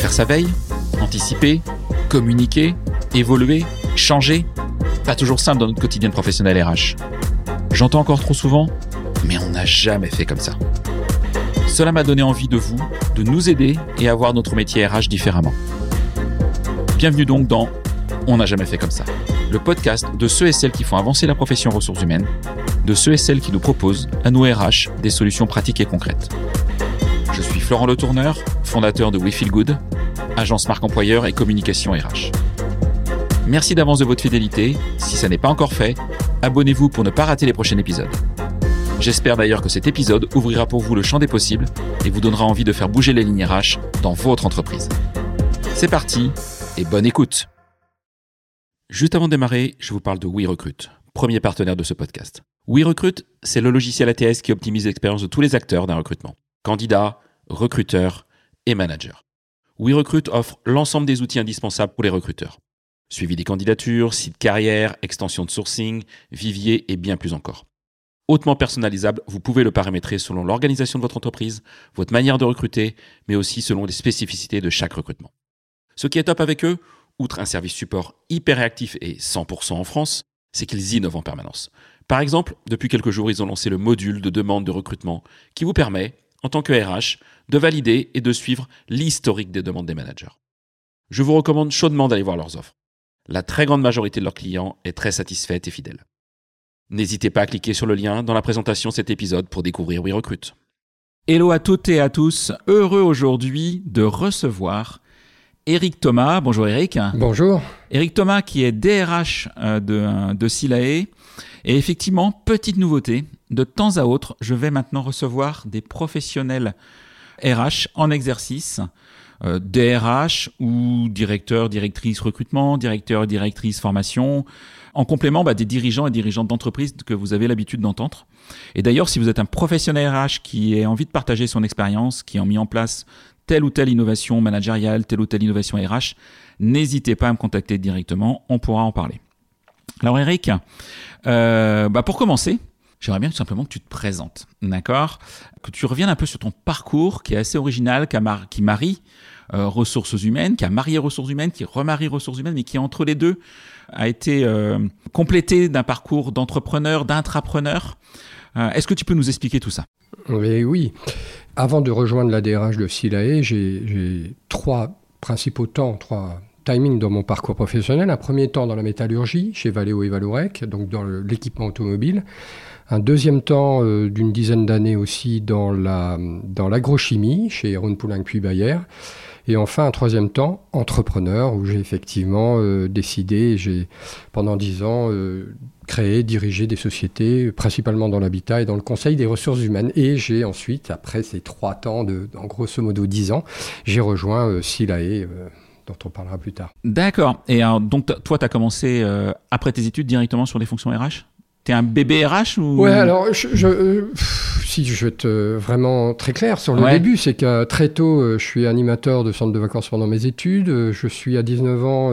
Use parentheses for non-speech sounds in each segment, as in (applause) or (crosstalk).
Faire sa veille, anticiper, communiquer, évoluer, changer, pas toujours simple dans notre quotidien professionnel RH. J'entends encore trop souvent, mais on n'a jamais fait comme ça. Cela m'a donné envie de vous, de nous aider et à voir notre métier RH différemment. Bienvenue donc dans On n'a jamais fait comme ça, le podcast de ceux et celles qui font avancer la profession ressources humaines, de ceux et celles qui nous proposent, à nous RH, des solutions pratiques et concrètes. Je suis Florent Le Tourneur, fondateur de We Feel Good, agence marque employeur et communication RH. Merci d'avance de votre fidélité. Si ça n'est pas encore fait, abonnez-vous pour ne pas rater les prochains épisodes. J'espère d'ailleurs que cet épisode ouvrira pour vous le champ des possibles et vous donnera envie de faire bouger les lignes RH dans votre entreprise. C'est parti et bonne écoute. Juste avant de démarrer, je vous parle de WeRecruit, premier partenaire de ce podcast. WeRecruit, c'est le logiciel ATS qui optimise l'expérience de tous les acteurs d'un recrutement. Candidats, recruteurs et managers. WeRecruit offre l'ensemble des outils indispensables pour les recruteurs. Suivi des candidatures, site carrière, extension de sourcing, vivier et bien plus encore. Hautement personnalisable, vous pouvez le paramétrer selon l'organisation de votre entreprise, votre manière de recruter, mais aussi selon les spécificités de chaque recrutement. Ce qui est top avec eux, outre un service support hyper réactif et 100% en France, c'est qu'ils innovent en permanence. Par exemple, depuis quelques jours, ils ont lancé le module de demande de recrutement qui vous permet, en tant que RH, de valider et de suivre l'historique des demandes des managers. Je vous recommande chaudement d'aller voir leurs offres. La très grande majorité de leurs clients est très satisfaite et fidèle. N'hésitez pas à cliquer sur le lien dans la présentation de cet épisode pour découvrir WeRecruit. Hello à toutes et à tous, heureux aujourd'hui de recevoir Eric Thomas. Bonjour Eric. Bonjour. Eric Thomas qui est DRH euh, de, de Silae. Et effectivement, petite nouveauté, de temps à autre, je vais maintenant recevoir des professionnels RH en exercice euh, DRH ou directeur, directrice recrutement, directeur, directrice formation, en complément bah, des dirigeants et dirigeantes d'entreprise que vous avez l'habitude d'entendre. Et d'ailleurs, si vous êtes un professionnel RH qui a envie de partager son expérience, qui a mis en place telle ou telle innovation managériale, telle ou telle innovation RH, n'hésitez pas à me contacter directement, on pourra en parler. Alors Eric, euh, bah pour commencer, j'aimerais bien tout simplement que tu te présentes, d'accord? Que tu reviennes un peu sur ton parcours qui est assez original, qui marie euh, ressources humaines, qui a marié ressources humaines, qui remarie ressources humaines, mais qui entre les deux a été euh, complété d'un parcours d'entrepreneur, d'intrapreneur. Est-ce que tu peux nous expliquer tout ça? Oui, oui. Avant de rejoindre la DRH de Silae, j'ai trois principaux temps, trois timings dans mon parcours professionnel. Un premier temps dans la métallurgie, chez Valeo et Valorec, donc dans l'équipement automobile. Un deuxième temps d'une dizaine d'années aussi dans l'agrochimie, dans chez Ron Poulenc puis Bayer. Et enfin, un troisième temps, entrepreneur, où j'ai effectivement euh, décidé, j'ai pendant dix ans euh, créé, dirigé des sociétés, principalement dans l'habitat et dans le conseil des ressources humaines. Et j'ai ensuite, après ces trois temps, de, en grosso modo dix ans, j'ai rejoint euh, Silae dont on parlera plus tard. D'accord. Et donc, toi, tu as commencé après tes études directement sur des fonctions RH T'es un bébé RH ou? Ouais, alors je, si je vais être vraiment très clair sur le début, c'est que très tôt, euh, je suis animateur de centre de vacances pendant mes études. Euh, je suis à 19 ans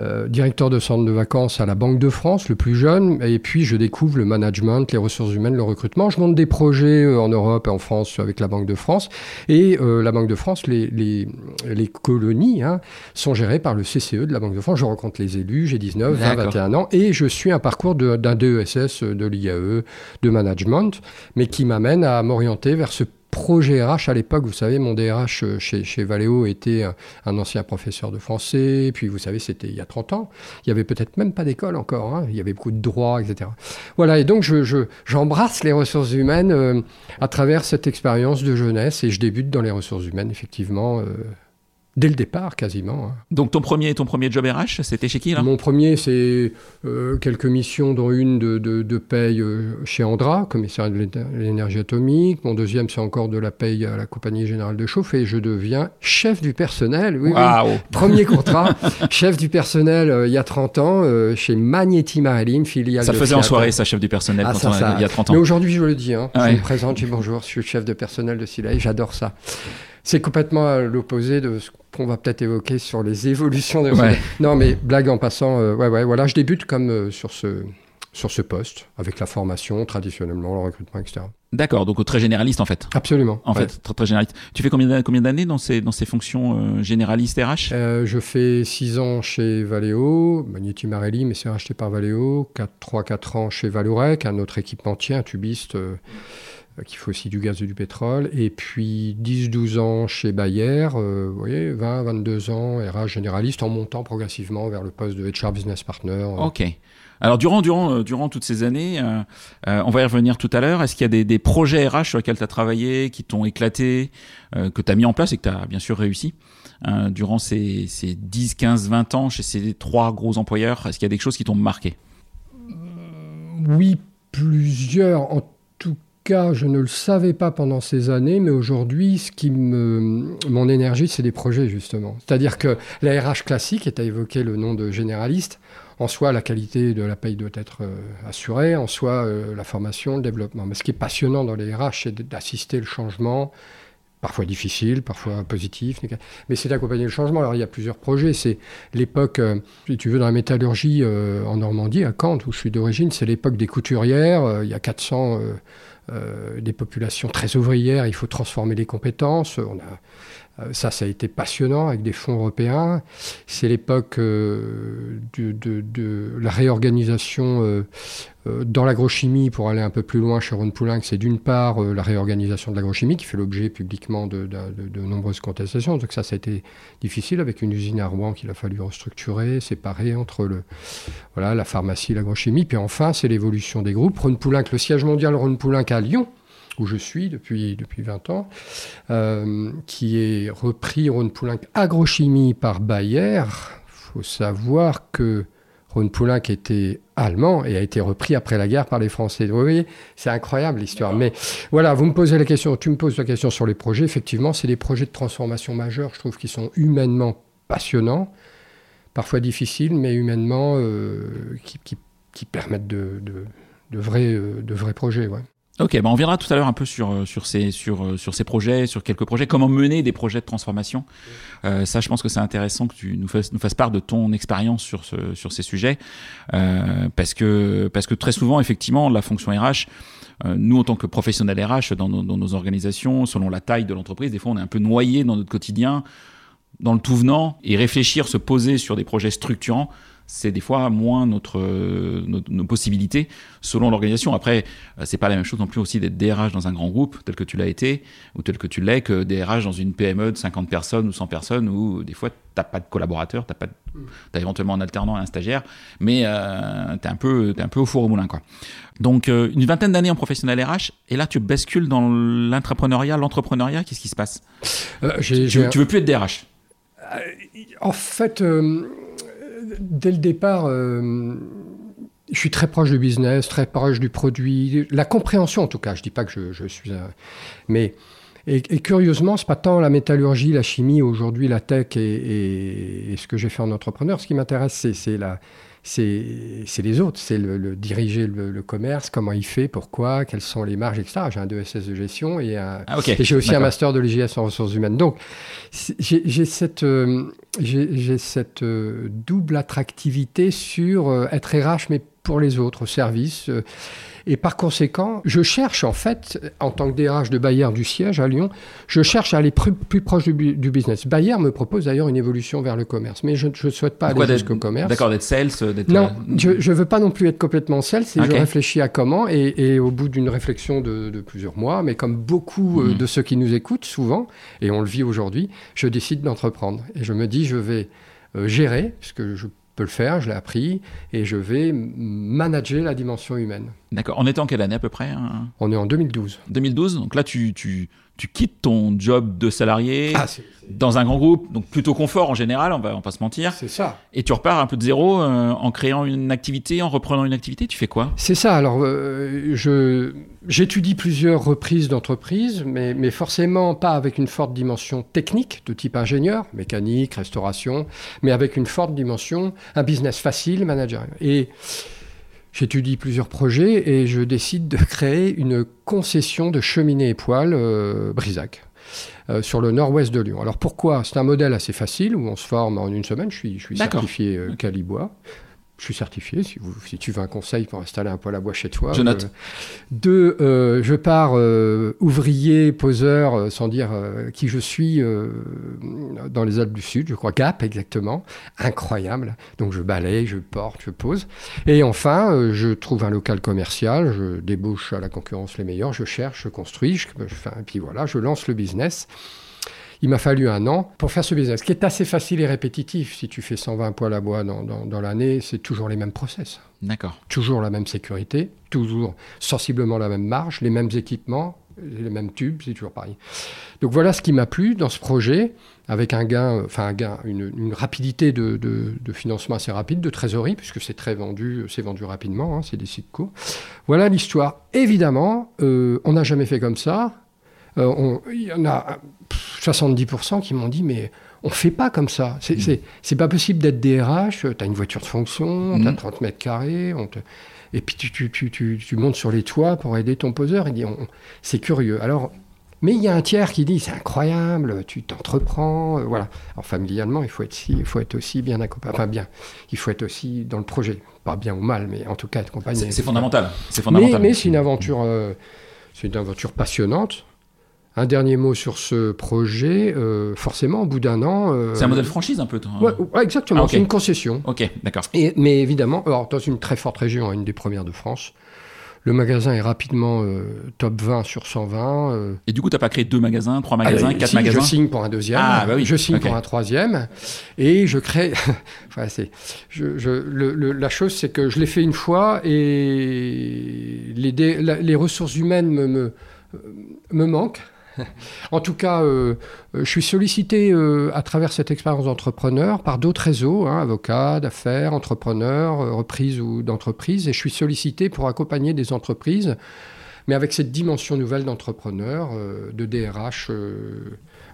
euh, euh, directeur de centre de vacances à la Banque de France, le plus jeune, et puis je découvre le management, les ressources humaines, le recrutement. Je monte des projets euh, en Europe et en France avec la Banque de France, et euh, la Banque de France, les, les, les colonies hein, sont gérées par le CCE de la Banque de France. Je rencontre les élus, j'ai 19, 20, 21 ans, et je suis un parcours d'un DESS, de l'IAE, de management, mais qui m'amène à m'orienter vers ce projet RH à l'époque. Vous savez, mon DRH euh, chez, chez Valeo était un, ancien professeur de français. Puis, vous savez, c'était il y a 30 ans. Il y avait peut-être même pas d'école encore. Hein. Il y avait beaucoup de droits, etc. Voilà. Et donc, je, j'embrasse les ressources humaines euh, à travers cette expérience de jeunesse et je débute dans les ressources humaines, effectivement. Euh, Dès le départ, quasiment. Hein. Donc ton premier, ton premier job RH, c'était chez qui là? Mon premier, c'est euh, quelques missions, dont une de, de, paye euh, chez Andra, commissaire de l'énergie atomique. Mon deuxième, c'est encore de la paye à la Compagnie Générale de Chauffe. Et je deviens chef du personnel. Oui, Premier (laughs) contrat, chef du personnel euh, il y a 30 ans, chez Magneti Marilyn, filiale Ça faisait en soirée, ça, chef du personnel, ah, il y a 30 ans. Mais aujourd'hui, je le dis. Hein, Je me présente, je dis bonjour, je suis chef de personnel de Silaï, j'adore ça. C'est complètement à l'opposé de ce qu'on va peut-être évoquer sur les (laughs) évolutions des Non, mais blague en passant, euh, ouais, ouais, voilà, je débute comme euh, sur, ce, sur ce poste, avec la formation, traditionnellement, le recrutement, etc. D'accord, donc très généraliste en fait. Absolument. En fait, très, très, généraliste. Tu fais combien d'années dans ces, dans ces fonctions euh, généralistes RH euh, Je fais 6 ans chez Valeo, Magnetti Marelli, mais c'est racheté par Valeo. 3-4 ans chez Valorec, un autre équipementier, un tubiste euh, qui fait aussi du gaz et du pétrole. Et puis 10-12 ans chez Bayer, vous voyez, 20-22 ans RH généraliste en montant progressivement vers le poste de HR Business Partner. Ok. Alors durant, durant, euh, durant toutes ces années, euh, euh, on va y revenir tout à l'heure, est-ce qu'il y a des, projets RH sur lesquels tu as travaillé, qui t'ont éclaté, que tu as mis en place et que tu as bien sûr réussi durant ces, ces, 10, 15, 20 ans chez ces trois gros employeurs? Est-ce qu'il y a des choses qui t'ont marqué? Oui, plusieurs. En cas, je ne le savais pas pendant ces années, mais aujourd'hui, ce qui me, mon énergie, c'est des projets justement. C'est-à-dire que la RH classique, et tu as évoqué le nom de généraliste, en soi, la qualité de la paye doit être euh, assurée, en soi, euh, la formation, le développement. Mais ce qui est passionnant dans les RH, c'est d'assister le changement, parfois difficile, parfois positif, mais c'est d'accompagner le changement. Alors il y a plusieurs projets. C'est l'époque, euh, si tu veux, dans la métallurgie en Normandie, à Kant, où je suis d'origine, c'est l'époque des couturières. il y a 400 des populations très ouvrières. Il faut transformer les compétences. Euh, ça, ça a été passionnant avec des fonds européens. C'est l'époque euh, de, la réorganisation euh, dans l'agrochimie, pour aller un peu plus loin chez Ron Poulenc, c'est d'une part la réorganisation de l'agrochimie qui fait l'objet publiquement de, nombreuses contestations. Donc ça, ça a été difficile avec une usine à Rouen qu'il a fallu restructurer, séparer entre la pharmacie et l'agrochimie. Puis enfin, c'est l'évolution des groupes. Ron Poulenc, le siège mondial Ron Poulenc à Lyon, où je suis depuis, depuis 20 ans, euh, qui est repris Rhône Poulenc Agrochimie par Bayer. Il faut savoir que Rhône Poulenc était allemand et a été repris après la guerre par les Français. Vous voyez, c'est incroyable l'histoire. Mais voilà, vous me posez la question, tu me poses la question sur les projets. Effectivement, c'est des projets de transformation majeurs, je trouve, qui sont humainement passionnants, parfois difficiles, mais humainement euh, qui, qui, permettent de, de, de, vrais, euh, de vrais projets. Ouais. Ok, bah on viendra tout à l'heure un peu sur euh, sur ces sur euh, sur ces projets, sur quelques projets, comment mener des projets de transformation. Euh, ça, je pense que c'est intéressant que tu nous fasses nous fasses part de ton expérience sur ce sur ces sujets, euh, parce que parce que très souvent, effectivement, la fonction RH, euh, nous en tant que professionnels RH dans nos, dans nos organisations, selon la taille de l'entreprise, des fois, on est un peu noyé dans notre quotidien, dans le tout venant, et réfléchir, se poser sur des projets structurants c'est des fois moins notre, nos, possibilités selon l'organisation. Après, euh, c'est pas la même chose non plus aussi d'être DRH dans un grand groupe tel que tu l'as été ou tel que tu l'es que DRH dans une PME de 50 personnes ou 100 personnes où des fois t'as pas de collaborateurs, t'as pas, as éventuellement un alternant et un stagiaire, mais euh, t'es un peu, es un peu au four au moulin quoi. Donc euh, une vingtaine d'années en professionnel RH et là tu bascules dans l'entrepreneuriat, l'entrepreneuriat, qu'est-ce qui se passe? Tu, tu, veux plus être DRH En fait dès le départ, euh, je suis très proche du business, très proche du produit, la compréhension en tout cas. Je dis pas que je, suis un... Mais, et, et curieusement, c'est pas tant la métallurgie, la chimie, aujourd'hui la tech et, ce que j'ai fait en entrepreneur. Ce qui m'intéresse, c'est la c'est les autres, c'est le, diriger le, commerce, comment il fait, pourquoi, quelles sont les marges, etc. J'ai un 2SS de gestion et, ah, j'ai aussi un master de l'EGS en ressources humaines. Donc, j'ai cette, euh, cette euh, double attractivité sur euh, être RH, mais pour les autres, au service. Et par conséquent, je cherche en fait, en tant que DRH de Bayer du siège à Lyon, je cherche à aller plus, proche du, business. Bayer me propose d'ailleurs une évolution vers le commerce, mais je ne souhaite pas aller jusqu'au commerce. D'accord, d'être sales Non, euh, je ne veux pas non plus être complètement sales, et je réfléchis à comment, et, au bout d'une réflexion de, plusieurs mois, mais comme beaucoup euh, mhm. de ceux qui nous écoutent souvent, et on le vit aujourd'hui, je décide d'entreprendre. Et je me dis, je vais euh, gérer, puisque je peux le faire, je l'ai appris, et je vais manager la dimension humaine. D'accord. On était en quelle année à peu près hein? On est en 2012. 2012, donc là tu, tu, tu quittes ton job de salarié ah, dans un grand groupe, donc plutôt confort en général, on va, on va pas se mentir. C'est ça. Et tu repars un peu de zéro euh, en créant une activité, en reprenant une activité, tu fais quoi? C'est ça, alors euh, je, j'étudie plusieurs reprises d'entreprise, mais, mais forcément pas avec une forte dimension technique de type ingénieur, mécanique, restauration, mais avec une forte dimension, un business facile, manager. Et J'étudie plusieurs projets et je décide de créer une concession de cheminée et euh, Brisac. Euh, sur le nord-ouest de Lyon. Alors pourquoi? C'est un modèle assez facile où on se forme en une semaine. Je suis, je suis certifié euh, Calibois. Je suis certifié, si, vous, si, tu veux un conseil pour installer un poêle à bois chez toi. Je note. Euh, deux, euh, je pars euh, ouvrier, poseur, sans dire qui je suis, dans les Alpes du Sud, je crois, Gap exactement. Incroyable. Donc je balaye, je porte, je pose. Et enfin, je trouve un local commercial, je débauche à la concurrence les meilleurs, je cherche, je construis, je, je, et puis voilà, je lance le business. Il m'a fallu un an pour faire ce business, qui est assez facile et répétitif. Si tu fais 120 poils à bois dans, dans, l'année, c'est toujours les mêmes process. D'accord. Toujours la même sécurité, toujours sensiblement la même marge, les mêmes équipements, les mêmes tubes, c'est toujours pareil. Donc voilà ce qui m'a plu dans ce projet, avec un gain, enfin un gain, une, rapidité de, de, financement assez rapide, de trésorerie, puisque c'est très vendu, c'est vendu rapidement, hein, c'est des cycles courts. Voilà l'histoire. Évidemment, euh, on n'a jamais fait comme ça. Euh, il y en a 70% qui m'ont dit mais on fait pas comme ça. C'est mmh. pas possible d'être DRH, tu as une voiture de fonction, tu as 30 mètres carrés, et puis tu, tu, tu, tu, montes sur les toits pour aider ton poseur. Il dit c'est curieux. Alors, mais il y a un tiers qui dit c'est incroyable, tu t'entreprends, euh, voilà. Alors familialement, il faut être, il faut être aussi bien accompagné, enfin bien, il faut être aussi dans le projet, pas bien ou mal, mais en tout cas être accompagné. C'est fondamental, c'est fondamental. Mais, c'est une aventure, euh, c'est une aventure passionnante. Un dernier mot sur ce projet. Euh, forcément, au bout d'un an. Euh, c'est un modèle franchise un peu, toi ouais, exactement. Ah, c'est une concession. Ok, d'accord. Mais évidemment, alors, dans une très forte région, une des premières de France, le magasin est rapidement euh, top 20 sur 120. Et du coup, tu n'as pas créé deux magasins, trois magasins, quatre magasins Je signe pour un deuxième. Ah, bah oui. Je signe pour un troisième. Et je crée. (laughs) enfin, c'est. Je, je, le, la chose, c'est que je l'ai fait une fois et les, les ressources humaines me, me, me manquent. (laughs) en tout cas, euh, je suis sollicité euh, à travers cette expérience d'entrepreneur par d'autres réseaux, hein, avocats, d'affaires, entrepreneurs, euh, reprises ou d'entreprises, et je suis sollicité pour accompagner des entreprises, mais avec cette dimension nouvelle d'entrepreneur, de DRH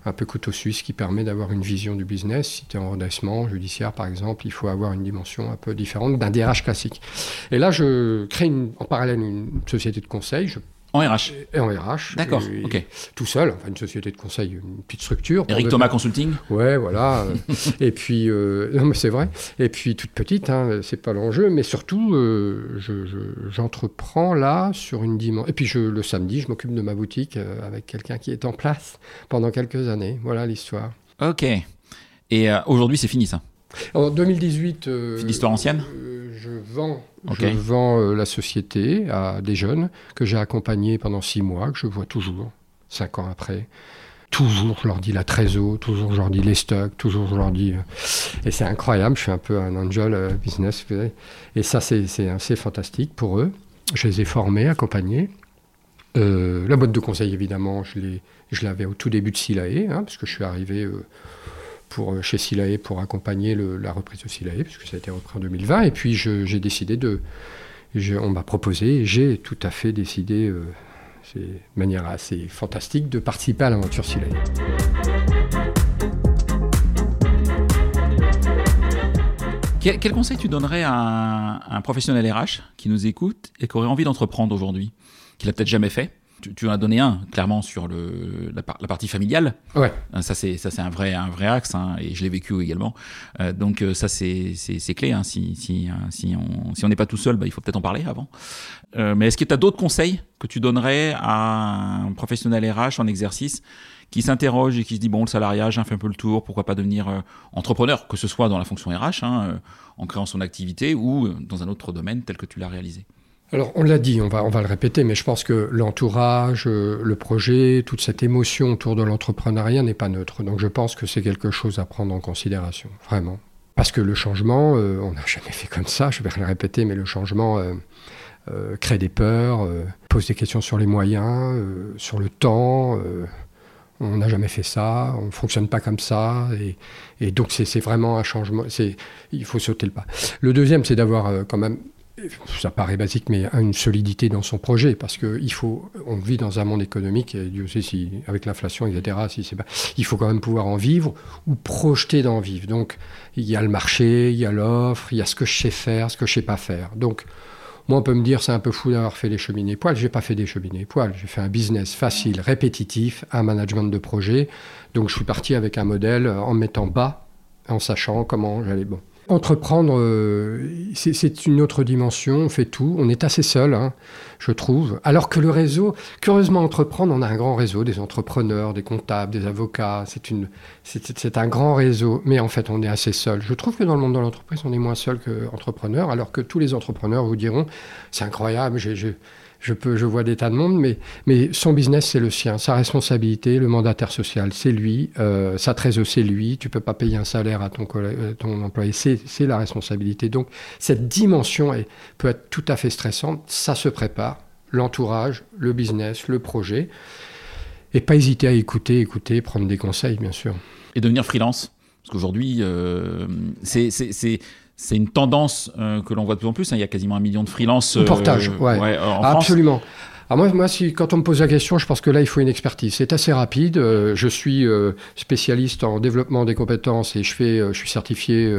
un peu couteau suisse qui permet d'avoir une vision du business. Si tu es en redressement judiciaire, par exemple, il faut avoir une dimension un peu différente d'un DRH classique. Et là, je crée en parallèle une société de conseil. En RH Et en RH. D'accord, ok. Tout seul, enfin une société de conseil, une petite structure. Eric Thomas Consulting Ouais, voilà. (laughs) et puis, euh, non mais c'est vrai. Et puis toute petite, hein, c'est pas l'enjeu, mais surtout, euh, j'entreprends là sur une dimension. Et puis je, le samedi, je m'occupe de ma boutique euh, avec quelqu'un qui est en place pendant quelques années. Voilà l'histoire. Ok. Et aujourd'hui, c'est fini ça? En 2018. L'histoire ancienne? Je vends, je vends euh, la société à des jeunes que j'ai accompagnés pendant six mois, que je vois toujours, cinq ans après. Toujours, je leur dis la trésor, toujours, je leur dis les stocks, toujours, je leur dis. Euh, et c'est incroyable, je suis un peu un angel euh, business. Et ça, c'est assez fantastique pour eux. Je les ai formés, accompagnés. la boîte de conseil, évidemment, je l'avais au tout début de Silae, hein, parce que je suis arrivé pour, euh, chez Silae pour accompagner la reprise de Silae, puisque ça a été repris en 2020. Et puis j'ai décidé de. on m'a proposé, j'ai tout à fait décidé, euh, de manière assez fantastique, de participer à l'aventure Silae. Quel, conseil tu donnerais à un, un professionnel RH qui nous écoute et qui aurait envie d'entreprendre aujourd'hui, qu'il n'a peut-être jamais fait? Tu, en as donné un clairement sur le, la, partie familiale. Ouais. Hein, ça c'est ça c'est un vrai un vrai axe hein, et je l'ai vécu également. Euh, donc euh, ça c'est c'est clé. Hein, si si hein, si on si on n'est pas tout seul, bah, il faut peut-être en parler avant. Euh, mais est-ce que tu as d'autres conseils que tu donnerais à un professionnel RH en exercice qui s'interroge et qui se dit bon le salariat j'ai fait un peu le tour, pourquoi pas devenir entrepreneur, que ce soit dans la fonction RH, hein, en créant son activité ou dans un autre domaine tel que tu l'as réalisé? Alors, on l'a dit, on va, le répéter, mais je pense que l'entourage, euh, le projet, toute cette émotion autour de l'entrepreneuriat n'est pas neutre. Donc, je pense que c'est quelque chose à prendre en considération, vraiment. Parce que le changement, euh, on n'a jamais fait comme ça, je vais le répéter, mais le changement euh, crée des peurs, pose des questions sur les moyens, sur le temps. on n'a jamais fait ça, on ne fonctionne pas comme ça, et, et donc c'est vraiment un changement. Il faut sauter le pas. Le deuxième, c'est d'avoir quand même ça paraît basique, mais une solidité dans son projet, parce qu'il faut, on vit dans un monde économique, et Dieu sait si, avec l'inflation, etc., si c'est il faut quand même pouvoir en vivre ou projeter d'en vivre. Donc, il y a le marché, il y a l'offre, il y a ce que je sais faire, ce que je sais pas faire. Donc, moi, on peut me dire, c'est un peu fou d'avoir fait des cheminées poils. J'ai pas fait des cheminées poils. J'ai fait un business facile, répétitif, un management de projet. Donc, je suis parti avec un modèle en mettant bas, en sachant comment j'allais. Bon. Entreprendre, euh, c'est une autre dimension, on fait tout, on est assez seul, hein, je trouve. Alors que le réseau, curieusement, entreprendre, on a un grand réseau, des entrepreneurs, des comptables, des avocats, c'est un grand réseau, mais en fait, on est assez seul. Je trouve que dans le monde de l'entreprise, on est moins seul qu'entrepreneur, alors que tous les entrepreneurs vous diront, c'est incroyable, j'ai je, peux, je vois des tas de monde, mais, mais son business, c'est le sien. Sa responsabilité, le mandataire social, c'est lui. Euh, sa trésor, c'est lui. Tu peux pas payer un salaire à ton, euh, ton employé. C'est la responsabilité. Donc, cette dimension est, peut être tout à fait stressante. Ça se prépare. L'entourage, le business, le projet. Et pas hésiter à écouter, écouter, prendre des conseils, bien sûr. Et devenir freelance Parce qu'aujourd'hui, euh, c'est c'est une tendance euh, que l'on voit de plus en plus. Hein. Il y a quasiment un million de freelances. Euh, portage, ouais. Absolument. Alors moi, moi si, quand on me pose la question, je pense que là, il faut une expertise. C'est assez rapide. Euh, je suis spécialiste en développement des compétences et je, fais, je suis certifié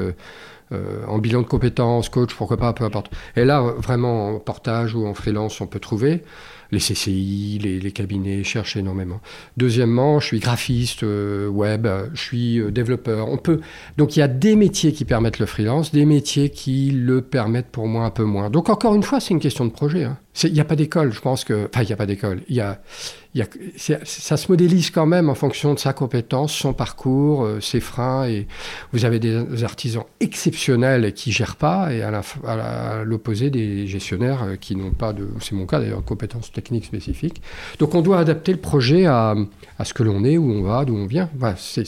en bilan de compétences, coach, pourquoi pas, peu importe. Et là, vraiment, en portage ou en freelance, on peut trouver les CCI, les, cabinets cherchent énormément. Deuxièmement, je suis graphiste euh, web, je suis euh, développeur. On peut donc il y a des métiers qui permettent le freelance, des métiers qui le permettent pour moi un peu moins. Donc encore une fois, c'est une question de projet. Hein. Il n'y a pas d'école, je pense que. Enfin, il n'y a pas d'école. Il y a, ça se modélise quand même en fonction de sa compétence, son parcours, euh, ses freins. Et vous avez des artisans exceptionnels qui gèrent pas, et à l'opposé des gestionnaires euh, qui n'ont pas de. C'est mon cas d'ailleurs, compétences techniques spécifiques. Donc on doit adapter le projet à, à ce que l'on est, où on va, d'où on vient. Voilà, c'est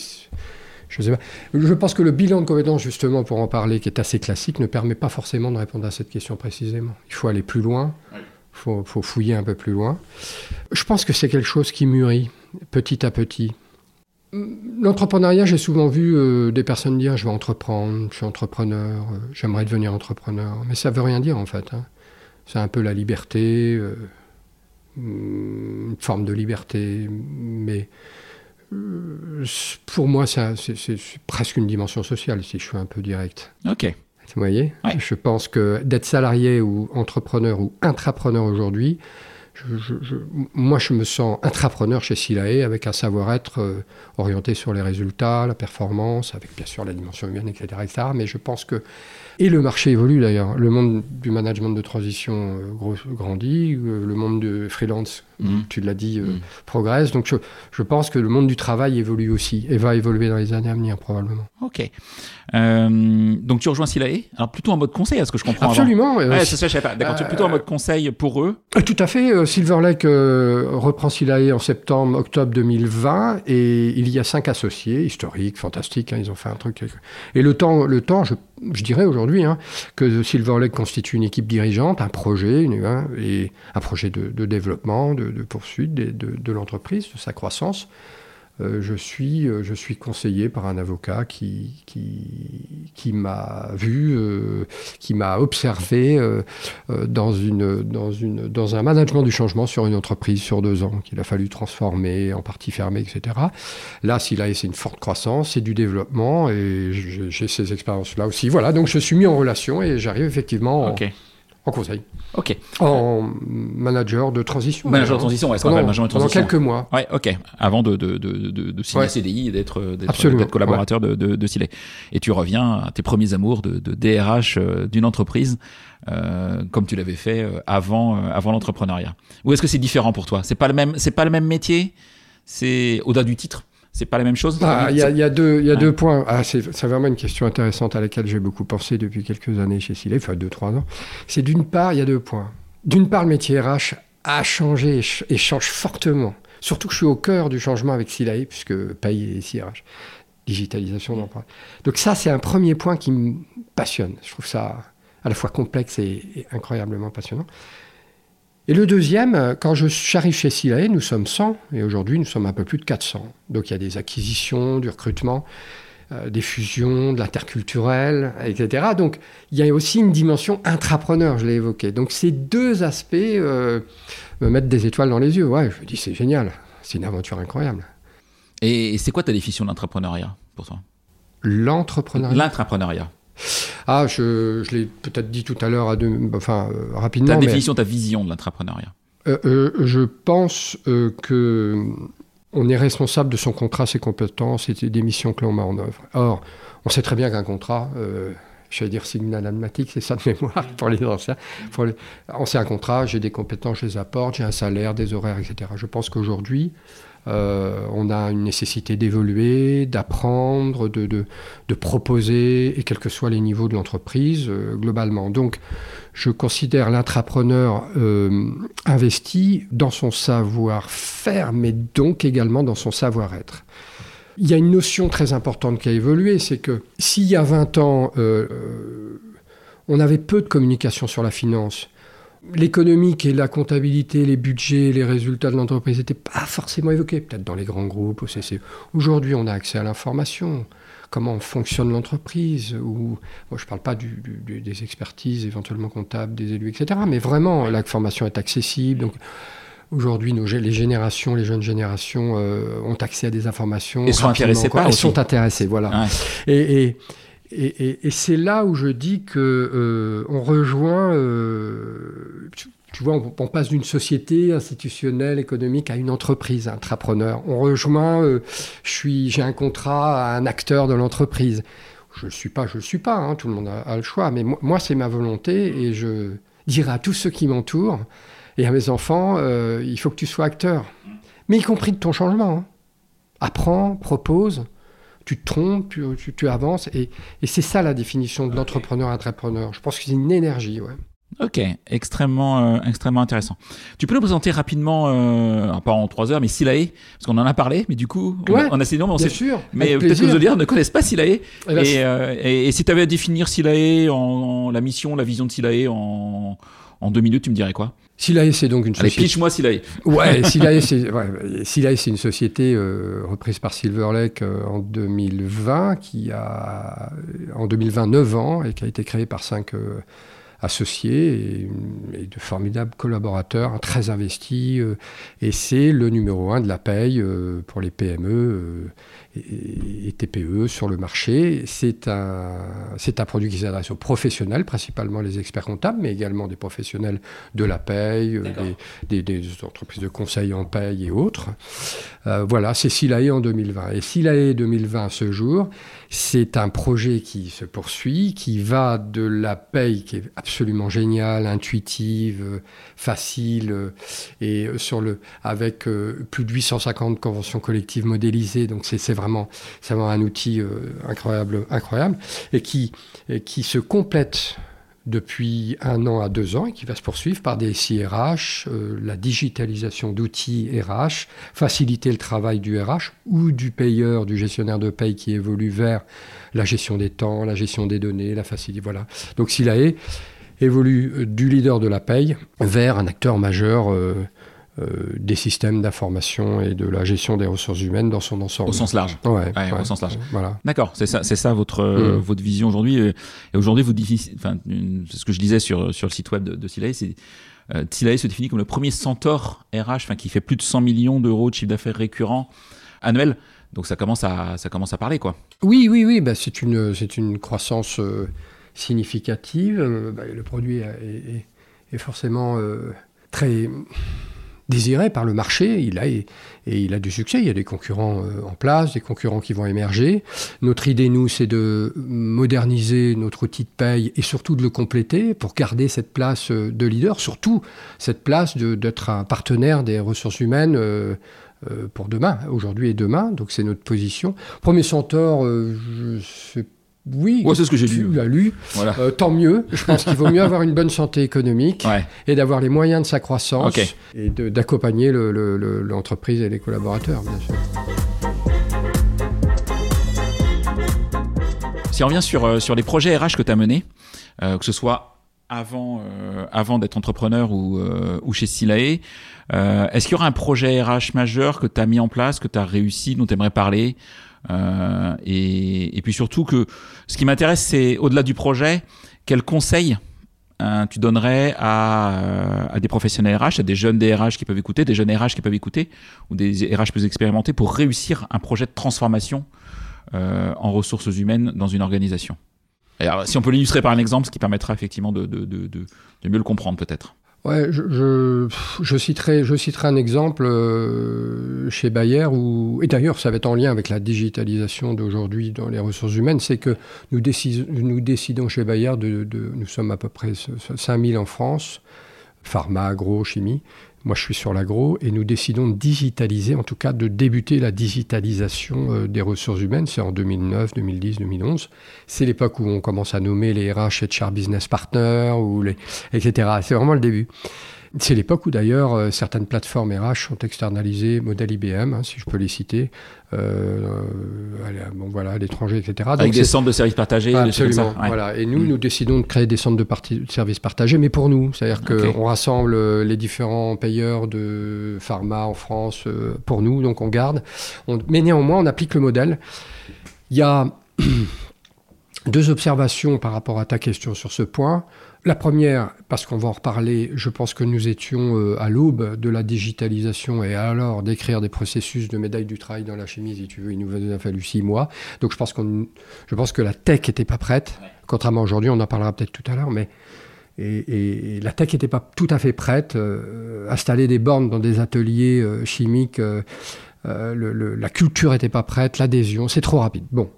je, sais pas. je pense que le bilan de compétences, justement, pour en parler, qui est assez classique, ne permet pas forcément de répondre à cette question précisément. Il faut aller plus loin, il faut, fouiller un peu plus loin. Je pense que c'est quelque chose qui mûrit petit à petit. L'entrepreneuriat, j'ai souvent vu euh, des personnes dire je vais entreprendre, je suis entrepreneur, euh, j'aimerais devenir entrepreneur. Mais ça veut rien dire en fait. Hein. C'est un peu la liberté, euh, une forme de liberté, mais euh, pour moi, c'est presque une dimension sociale, si je suis un peu direct. Ok. Vous voyez? Je pense que d'être salarié ou entrepreneur ou intrapreneur aujourd'hui, moi, je me sens intrapreneur chez Silae avec un savoir-être euh, orienté sur les résultats, la performance, avec bien sûr la dimension humaine, etc., etc. Mais je pense que et le marché évolue d'ailleurs. Le monde du management de transition euh, grandit, euh, le monde de freelance, mm. tu l'as dit, mm. progresse. Donc je, pense que le monde du travail évolue aussi et va évoluer dans les années à venir probablement. Ok. donc tu rejoins Silae Alors plutôt en mode conseil, à ce que je comprends Absolument. Ouais, ça, je savais pas. D'accord, tu es plutôt en mode conseil pour eux? Tout à fait. Silver Lake euh, reprend Silae en septembre, octobre 2020, et il y a cinq associés, historiques, fantastiques, hein, ils ont fait un truc. Et le temps, le temps je, dirais aujourd'hui, hein, que Silver Lake constitue une équipe dirigeante, un projet, hein, et un projet de, développement, de, poursuite de l'entreprise, de sa croissance. Euh, je, suis, euh, je suis conseillé par un avocat qui, qui, qui m'a vu, euh, qui m'a observé dans, une, dans, une, dans un management du changement sur une entreprise sur deux ans qu'il a fallu transformer, en partie fermer, etc. Là, s'il a c'est une forte croissance, c'est du développement et j'ai ces expériences-là aussi. Voilà, donc je suis mis en relation et j'arrive effectivement en conseil. Ok. En manager de transition. Manager de transition, ouais, ça pendant, manager de transition. Pendant quelques mois. Ouais, ok. Avant de, de, de, de, signer CDI et d'être collaborateur de, de, de Et tu reviens à tes premiers amours de, DRH euh, d'une entreprise, euh, comme tu l'avais fait euh, avant, euh, avant l'entrepreneuriat. Ou est-ce que c'est différent pour toi? C'est pas le même, c'est pas le même métier? C'est au-delà du titre? C'est pas la même chose ah, Il y, a, deux, y a deux points. Ah, c'est vraiment une question intéressante à laquelle j'ai beaucoup pensé depuis quelques années chez Silé, enfin deux, trois ans. C'est d'une part, il y a deux points. D'une part, le métier RH a changé et change fortement. Surtout que je suis au cœur du changement avec Silae, puisque paye et CRH. Digitalisation d'emploi. Donc ça, c'est un premier point qui me passionne. Je trouve ça à la fois complexe et incroyablement passionnant. Et le deuxième, euh, quand j'arrive chez Silae, nous sommes 100, et aujourd'hui nous sommes un peu plus de 400. Donc il y a des acquisitions, du recrutement, euh, des fusions, de l'interculturel, etc. Donc il y a aussi une dimension intrapreneur, je l'ai évoqué. Donc ces deux aspects euh, me mettent des étoiles dans les yeux. Ouais, je me dis c'est génial, c'est une aventure incroyable. Et c'est quoi ta définition de l'entrepreneuriat pour toi? L'entrepreneuriat L'entrepreneuriat. Ah, je, je l'ai peut-être dit tout à l'heure, à enfin, euh, rapidement. Ta définition, ta vision de l'entrepreneuriat euh, euh, Je pense que on est responsable de son contrat, ses compétences et des missions que l'on met en œuvre. Or, on sait très bien qu'un contrat, je vais dire signal analmatique, c'est ça de mémoire pour les anciens. Pour les... un contrat, j'ai des compétences, je les apporte, j'ai un salaire, des horaires, etc. Je pense qu'aujourd'hui, euh, on a une nécessité d'évoluer, d'apprendre, de, proposer, et quels que soient les niveaux de l'entreprise, euh, globalement. Donc, je considère l'intrapreneur euh, investi dans son savoir-faire, mais donc également dans son savoir-être. Il y a une notion très importante qui a évolué, c'est que s'il y a 20 ans, on avait peu de communication sur la finance, l'économique et la comptabilité, les budgets, les résultats de l'entreprise n'étaient pas forcément évoqués, peut-être dans les grands groupes, au CCE. Aujourd'hui, on a accès à l'information, comment fonctionne l'entreprise, ou je ne parle pas des expertises éventuellement comptables, des élus, etc., mais vraiment, l'information est accessible. Donc, Aujourd'hui, les générations, les jeunes générations euh, ont accès à des informations. Et sont intéressés par Ils sont intéressés, voilà. et, et, c'est là où je dis que euh, on rejoint. Euh, tu, vois, on, passe d'une société institutionnelle, économique, à une entreprise, un intrapreneur. On rejoint. Euh, j'ai un contrat à un acteur de l'entreprise. Je ne suis pas, je ne suis pas. Hein, tout le monde a, le choix. Mais moi, c'est ma volonté et je dirai à tous ceux qui m'entourent et à mes enfants, il faut que tu sois acteur, mais y compris de ton changement. Hein. Apprends, propose tu te trompes, tu, avances. Et, c'est ça la définition de l'entrepreneur-entrepreneur. Je pense que c'est une énergie. Ouais. Ok, extrêmement, euh, extrêmement intéressant. Tu peux nous présenter rapidement, euh, pas en trois heures, mais Silae, parce qu'on en a parlé, mais du coup, on, a, assez bien sûr. Mais peut-être que les auditeurs ne connaissent pas Silae. Eh ben, euh, et, si tu avais à définir Silae, en, la mission, la vision de Silae en, en deux minutes, tu me dirais quoi? Silae, c'est donc une société. Allez, pitch-moi Silae. Ouais, (laughs) Silae, c'est ouais, une société euh, reprise par Silver Lake euh, en 2020, qui a en 2020 9 ans et qui a été créée par cinq euh, associés et, de formidables collaborateurs, très investis. et c'est le numéro un de la paye pour les PME et, TPE sur le marché. C'est un, un produit qui s'adresse aux professionnels, principalement les experts comptables, mais également des professionnels de la paye, euh, des, des, entreprises de conseil en paye et autres. Euh, voilà, c'est SILAE en 2020. Et SILAE 2020, ce jour, c'est un projet qui se poursuit, qui va de la paye qui est absolument géniale, intuitive, euh, facile, et sur le, avec plus de 850 conventions collectives modélisées. Donc c'est, c'est c'est vraiment un outil euh, incroyable, incroyable, et qui, qui se complète depuis un an à deux ans et qui va se poursuivre par des SIRH, euh, la digitalisation d'outils RH, faciliter le travail du RH ou du payeur, du gestionnaire de paye qui évolue vers la gestion des temps, la gestion des données, la facilité. Voilà. Donc SILAE évolue euh, du leader de la paye vers un acteur majeur. Des systèmes d'information et de la gestion des ressources humaines dans son ensemble. Au sens large. Ouais, au sens large. Voilà. D'accord, c'est ça, c'est ça votre mm. votre vision aujourd'hui. Et aujourd'hui, vous enfin, c'est ce que je disais sur sur le site web de, de Silae, c'est euh, se définit comme le premier centaure RH, enfin qui fait plus de 100 millions d'euros de chiffre d'affaires récurrent annuel. Donc ça commence à ça commence à parler quoi. Oui, oui, oui. Bah, c'est une c'est une croissance euh, significative. Euh, bah, le produit est, est, forcément très désiré par le marché. Il a, et, il a du succès. Il y a des concurrents euh, en place, des concurrents qui vont émerger. Notre idée, nous, c'est de moderniser notre outil de paye et surtout de le compléter pour garder cette place euh, de leader, surtout cette place d'être un partenaire des ressources humaines. Euh, pour demain, aujourd'hui et demain, donc c'est notre position. Premier Centaure, je sais oui, c'est ce que j'ai tu l'as lu. Euh, tant mieux. Je pense qu'il vaut mieux avoir une bonne santé économique et d'avoir les moyens de sa croissance et d'accompagner l'entreprise et les collaborateurs, bien sûr. Si on revient sur, euh, sur les projets RH que tu as menés, euh, que ce soit avant, avant d'être entrepreneur ou, ou chez Silae, est-ce qu'il y aura un projet RH majeur que tu as mis en place, que tu as réussi, dont tu aimerais parler euh, et, puis surtout que ce qui m'intéresse, c'est au-delà du projet, quel conseil hein, tu donnerais à, euh, des professionnels RH, à des jeunes DRH qui peuvent écouter, des jeunes RH qui peuvent écouter, ou des RH plus expérimentés pour réussir un projet de transformation euh, en ressources humaines dans une organisation. si on peut l'illustrer par un exemple, ce qui permettra effectivement de mieux le comprendre peut-être. Ouais, je, je, citerai, je citerai un exemple euh, chez Bayer, où, et d'ailleurs ça va être en lien avec la digitalisation d'aujourd'hui dans les ressources humaines, c'est que nous, nous décidons chez Bayer, de, de, nous sommes à peu près 5000 en France, pharma, agro, chimie, moi, je suis sur l'agro et nous décidons de digitaliser, en tout cas de débuter la digitalisation euh, des ressources humaines. C'est en 2009, 2010, 2011. C'est l'époque où on commence à nommer les RH HR Business Partners, ou les, etc. C'est vraiment le début. C'est l'époque où d'ailleurs euh, certaines plateformes RH sont externalisées, modèle IBM, hein, si je peux les citer, euh, euh bon, voilà, à l'étranger, etc. Avec des centres de services partagés. Absolument. Voilà. Et nous, mm. nous décidons de créer des centres de, de services partagés, mais pour nous. C'est-à-dire qu'on rassemble les différents payeurs de pharma en France pour nous, donc on garde. On... Mais néanmoins, on applique le modèle. Il y a (clears throat) deux observations par rapport à ta question sur ce point. La première, parce qu'on va en reparler, je pense que nous étions euh, à l'aube de la digitalisation et alors d'écrire des processus de médaille du travail dans la chimie, si tu veux, il nous a fallu six mois. Donc je pense, qu'on, je pense que la tech n'était pas prête, contrairement à aujourd'hui, on en parlera peut-être tout à l'heure, mais et, la tech n'était pas tout à fait prête. Euh, installer des bornes dans des ateliers euh, chimiques euh, la culture n'était pas prête, l'adhésion, c'est trop rapide. Bon,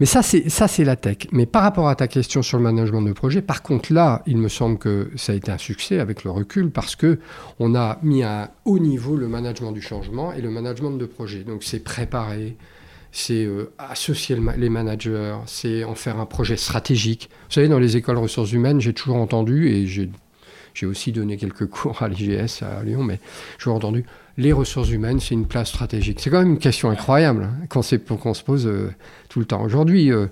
mais ça c'est ça c'est la tech. Mais par rapport à ta question sur le management de projet, par contre là, il me semble que ça a été un succès avec le recul parce que on a mis à un haut niveau le management du changement et le management de projet. Donc c'est préparer, c'est euh, associer les managers, c'est en faire un projet stratégique. Vous savez, dans les écoles ressources humaines, j'ai toujours entendu et j'ai j'ai aussi donné quelques (laughs) cours à l'IGS à Lyon, mais j'ai entendu les ressources humaines, c'est une place stratégique. C'est quand même une question incroyable hein, qu'on se pose euh, tout le temps. Aujourd'hui, euh,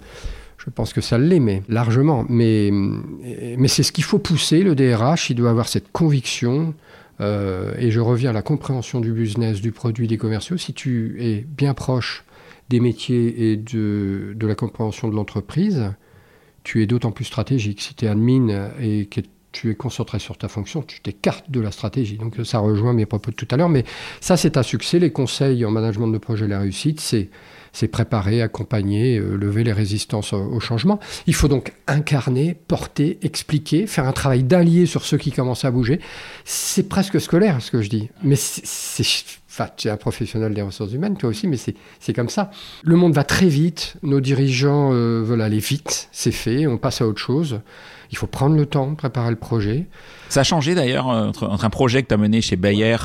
je pense que ça l'est, mais largement. Mais, mais c'est ce qu'il faut pousser, le DRH, il doit avoir cette conviction. Euh, et je reviens à la compréhension du business, du produit, des commerciaux. Si tu es bien proche des métiers et de, de la compréhension de l'entreprise, tu es d'autant plus stratégique. Si tu es admin et que tu es concentré sur ta fonction, tu t'écartes de la stratégie. Donc ça rejoint mes propos de tout à l'heure, mais ça c'est un succès. Les conseils en management de projet, la réussite, c'est c'est préparer, accompagner, euh, lever les résistances au, changement. Il faut donc incarner, porter, expliquer, faire un travail d'allié sur ceux qui commencent à bouger. C'est presque scolaire ce que je dis, mais c'est Enfin, tu es un professionnel des ressources humaines, toi aussi, mais c'est comme ça. Le monde va très vite, nos dirigeants euh, veulent aller vite, c'est fait, on passe à autre chose. Il faut prendre le temps, préparer le projet. Ça a changé d'ailleurs euh, entre, un projet que tu as mené chez Bayer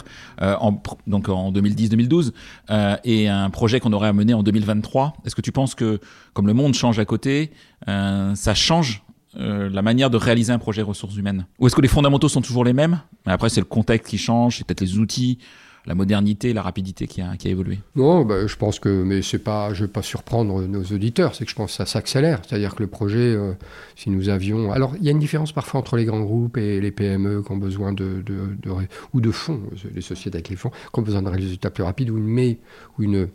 euh, en, donc en 2010-2012 euh, et un projet qu'on aurait à mener en 2023. Est-ce que tu penses que, comme le monde change à côté, ça change la manière de réaliser un projet ressources humaines? Ou est-ce que les fondamentaux sont toujours les mêmes? Après, c'est le contexte qui change, c'est peut-être les outils, la modernité, la rapidité qui a, qui a évolué Non, bah, je pense que, mais c'est pas, je ne vais pas surprendre nos auditeurs, c'est que je pense que ça s'accélère. C'est-à-dire que le projet, euh, si nous avions. Alors, il y a une différence parfois entre les grands groupes et les PME qui ont besoin de. ou de fonds, les sociétés avec les fonds, qui ont besoin de résultats plus rapides, ou une, ou une,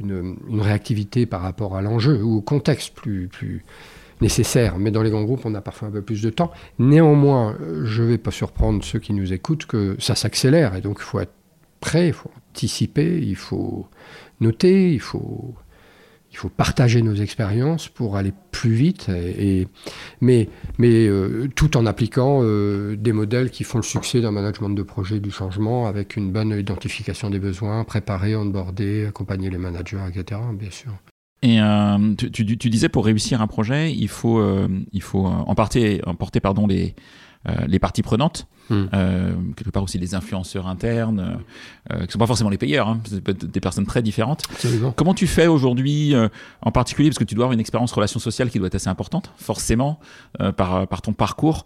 une, une réactivité par rapport à l'enjeu, ou au contexte plus. plus nécessaire, mais dans les grands groupes, on a parfois un peu plus de temps. Néanmoins, je ne vais pas surprendre ceux qui nous écoutent que ça s'accélère, et donc il faut être il faut anticiper, il faut noter, il faut, il faut partager nos expériences pour aller plus vite, mais, mais euh, tout en appliquant euh, des modèles qui font le succès d'un management de projet du changement avec une bonne identification des besoins, préparer, onboarder, accompagner les managers, etc. Bien sûr. Et euh, tu, tu, disais pour réussir un projet, il faut, il faut emporter, emporter pardon, les, les parties prenantes. Euh, quelque part aussi les influenceurs internes, euh, qui ne sont pas forcément les payeurs, hein, des personnes très différentes. Comment tu fais aujourd'hui, euh, en particulier, parce que tu dois avoir une expérience relation sociale qui doit être assez importante, forcément, par, par ton parcours.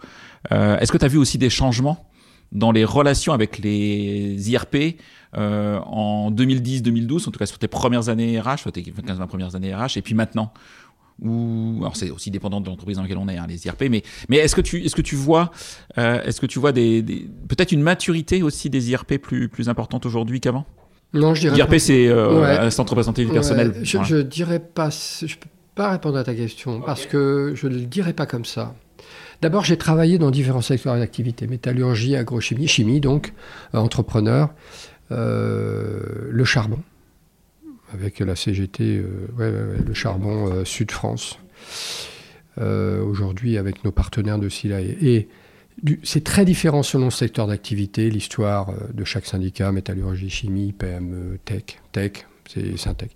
Est-ce que tu as vu aussi des changements dans les relations avec les IRP en 2010-2012, en tout cas sur tes premières années RH, tes 15-20 premières années RH, et puis maintenant ou alors c'est aussi dépendant de l'entreprise dans laquelle on est, hein, les IRP. Mais, mais est-ce que tu, est-ce que tu vois, euh, est-ce que tu vois des, peut-être une maturité aussi des IRP plus, plus importante aujourd'hui qu'avant? Non, je dirais. IRP, c'est euh, centre représentatif personnel. Je, ne dirais pas, je peux pas répondre à ta question parce que je ne le dirais pas comme ça. D'abord, j'ai travaillé dans différents secteurs d'activité métallurgie, agrochimie, chimie, donc euh, entrepreneur, le charbon avec la CGT, euh, le charbon euh, Sud-France, euh, aujourd'hui avec nos partenaires de Silae. Et c'est très différent selon le secteur d'activité, l'histoire de chaque syndicat, métallurgie, chimie, PME, tech, tech, c'est Syntec.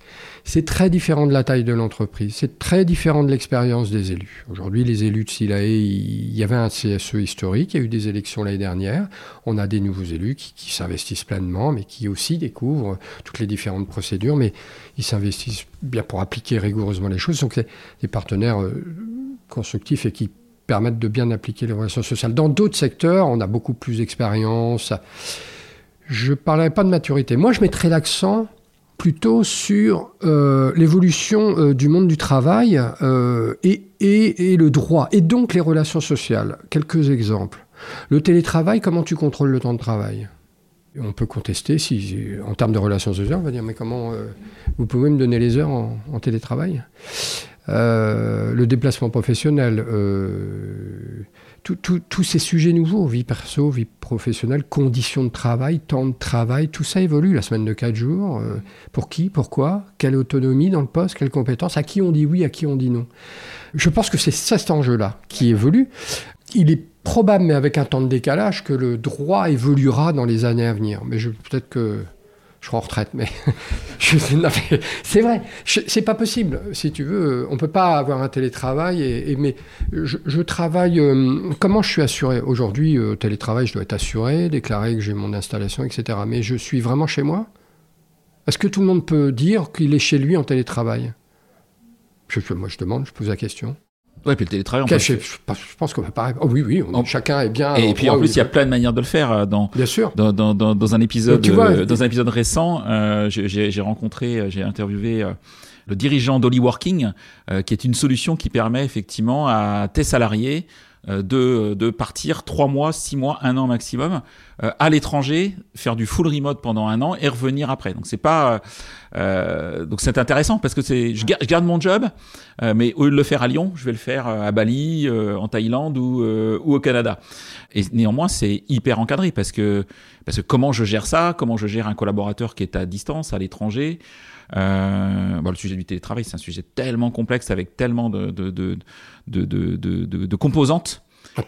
C'est très différent de la taille de l'entreprise, c'est très différent de l'expérience des élus. Aujourd'hui, les élus de Silae, il y avait un CSE historique, il y a eu des élections l'année dernière, on a des nouveaux élus qui, s'investissent pleinement, mais qui aussi découvrent toutes les différentes procédures, mais ils s'investissent bien pour appliquer rigoureusement les choses. Donc, des partenaires euh, constructifs et qui permettent de bien appliquer les relations sociales. Dans d'autres secteurs, on a beaucoup plus d'expérience. Je ne parlerai pas de maturité. Moi, je mettrais l'accent plutôt sur euh, l'évolution euh, du monde du travail euh, et, le droit, et donc les relations sociales. Quelques exemples. Le télétravail, comment tu contrôles le temps de travail? On peut contester si, en termes de relations sociales, on va dire, mais comment vous pouvez me donner les heures en télétravail? Le déplacement professionnel, tous ces sujets nouveaux, vie perso, vie professionnelle, conditions de travail, temps de travail, tout ça évolue. La semaine de 4 jours, euh, pour qui, pourquoi, quelle autonomie dans le poste, quelles compétences, à qui on dit oui, à qui on dit non. Je pense que c'est cet enjeu-là qui évolue. Il est probable, mais avec un temps de décalage, que le droit évoluera dans les années à venir. Mais peut-être que je suis en retraite, mais, (laughs) c'est vrai, c'est pas possible. Si tu veux, on peut pas avoir un télétravail. Et, mais je, travaille. Euh, comment je suis assuré? Aujourd'hui euh, Télétravail, je dois être assuré, déclarer que j'ai mon installation, etc. Mais je suis vraiment chez moi? Est-ce que tout le monde peut dire qu'il est chez lui en télétravail? Moi, je demande, je pose la question. Ouais, puis le télétravail, on peut... je, pense qu'on va pas. Oh, oui, oui, chacun est bien. Et, puis en plus, il y a plein de manières de le faire. Euh, dans, bien sûr. Dans, dans, dans, un épisode, euh, dans un épisode récent, euh, j'ai rencontré, euh, j'ai interviewé le dirigeant d'Hollyworking, qui est une solution qui permet effectivement à tes salariés euh, de, de partir trois mois, six mois, un an maximum euh, à l'étranger, faire du full remote pendant un an et revenir après. Donc c'est pas euh, donc c'est intéressant parce que c'est je, garde mon job, mais au lieu de le faire à Lyon, je vais le faire à Bali, en Thaïlande ou, ou au Canada. Et néanmoins c'est hyper encadré parce que parce que comment je gère ça, comment je gère un collaborateur qui est à distance à l'étranger. Euh, le sujet du télétravail, c'est un sujet tellement complexe avec tellement de, de, de, de composantes.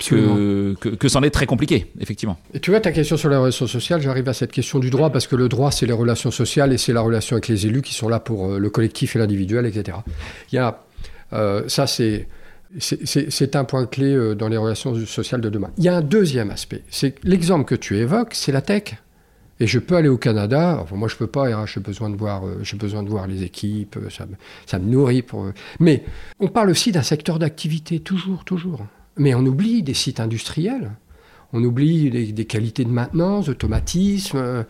que, que, c'en est très compliqué, effectivement. Et tu vois, ta question sur les relations sociales, j'arrive à cette question du droit, parce que le droit, c'est les relations sociales et c'est la relation avec les élus qui sont là pour euh, le collectif et l'individuel, etc. Il y a, euh, ça, c'est, c'est, un point clé dans les relations sociales de demain. Il y a un deuxième aspect, c'est l'exemple que tu évoques, c'est la tech. Et je peux aller au Canada. Enfin, moi, je peux pas. J'ai besoin de voir. Euh, j'ai besoin de voir les équipes. Euh, ça me, ça me nourrit. Pour... Mais on parle aussi d'un secteur d'activité toujours, toujours. Mais on oublie des sites industriels. On oublie des, qualités de maintenance, d'automatisme. Euh,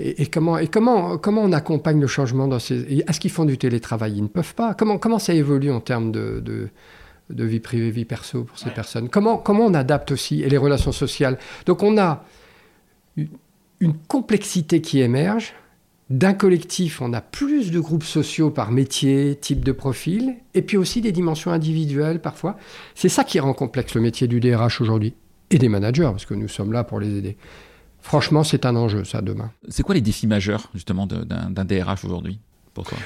et, comment, et comment, comment on accompagne le changement dans ces. Est-ce qu'ils font du télétravail? Ils ne peuvent pas. Comment, comment ça évolue en termes de, de de vie privée, vie perso pour ces personnes? Comment, comment on adapte aussi et les relations sociales? Donc on a une complexité qui émerge. D'un collectif, on a plus de groupes sociaux par métier, type de profil, et puis aussi des dimensions individuelles parfois. C'est ça qui rend complexe le métier du DRH aujourd'hui, et des managers, parce que nous sommes là pour les aider. Franchement, c'est un enjeu, ça, demain. C'est quoi les défis majeurs, justement, d'un DRH aujourd'hui, pour toi?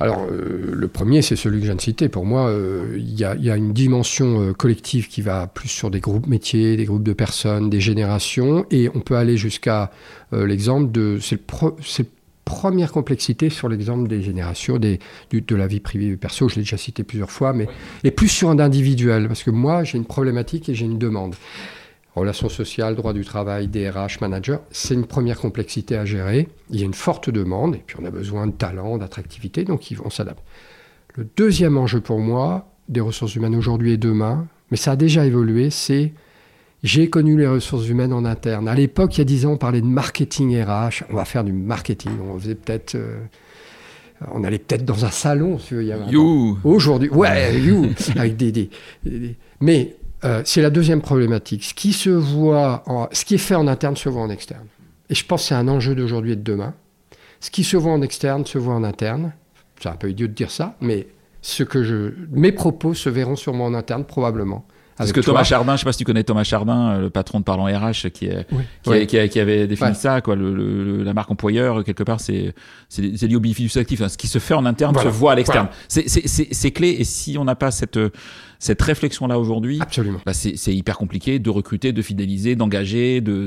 Alors, euh, le premier, c'est celui que je viens de citer. Pour moi, euh, il y, a une dimension euh, collective qui va plus sur des groupes métiers, des groupes de personnes, des générations, et on peut aller jusqu'à l'exemple de... C'est première complexité sur l'exemple des générations, des, de la vie privée et perso, je l'ai déjà cité plusieurs fois, mais et plus sur un individuel, parce que moi, j'ai une problématique et j'ai une demande relations sociales, droit du travail, DRH, manager, c'est une première complexité à gérer. Il y a une forte demande, et puis on a besoin de talent, d'attractivité, donc on s'adapte. Le deuxième enjeu pour moi, des ressources humaines aujourd'hui et demain, mais ça a déjà évolué, c'est j'ai connu les ressources humaines en interne. À l'époque, il y a dix ans, on parlait de marketing RH. On va faire du marketing. On faisait peut-être. Euh, on allait peut-être dans un salon. Il y you. Aujourd'hui, ouais, you, avec des, Mais euh, c'est la deuxième problématique. Ce qui se voit, ce qui est fait en interne se voit en externe. Et je pense que c'est un enjeu d'aujourd'hui et de demain. Ce qui se voit en externe se voit en interne. C'est un peu idiot de dire ça, mais ce que je, mes propos se verront sûrement en interne, probablement, Parce que Thomas Chardin, je sais pas si tu connais Thomas Chardin, euh, le patron de Parlant RH, qui, est, qui, avait défini ça, quoi. Le, la marque employeur, quelque part, c'est c'est lié au bénéfice actif. ce qui se fait en interne se voit à l'externe. C'est clé. Et si on n'a pas cette cette réflexion-là aujourd'hui, absolument, bah c'est hyper compliqué de recruter, de fidéliser, d'engager, de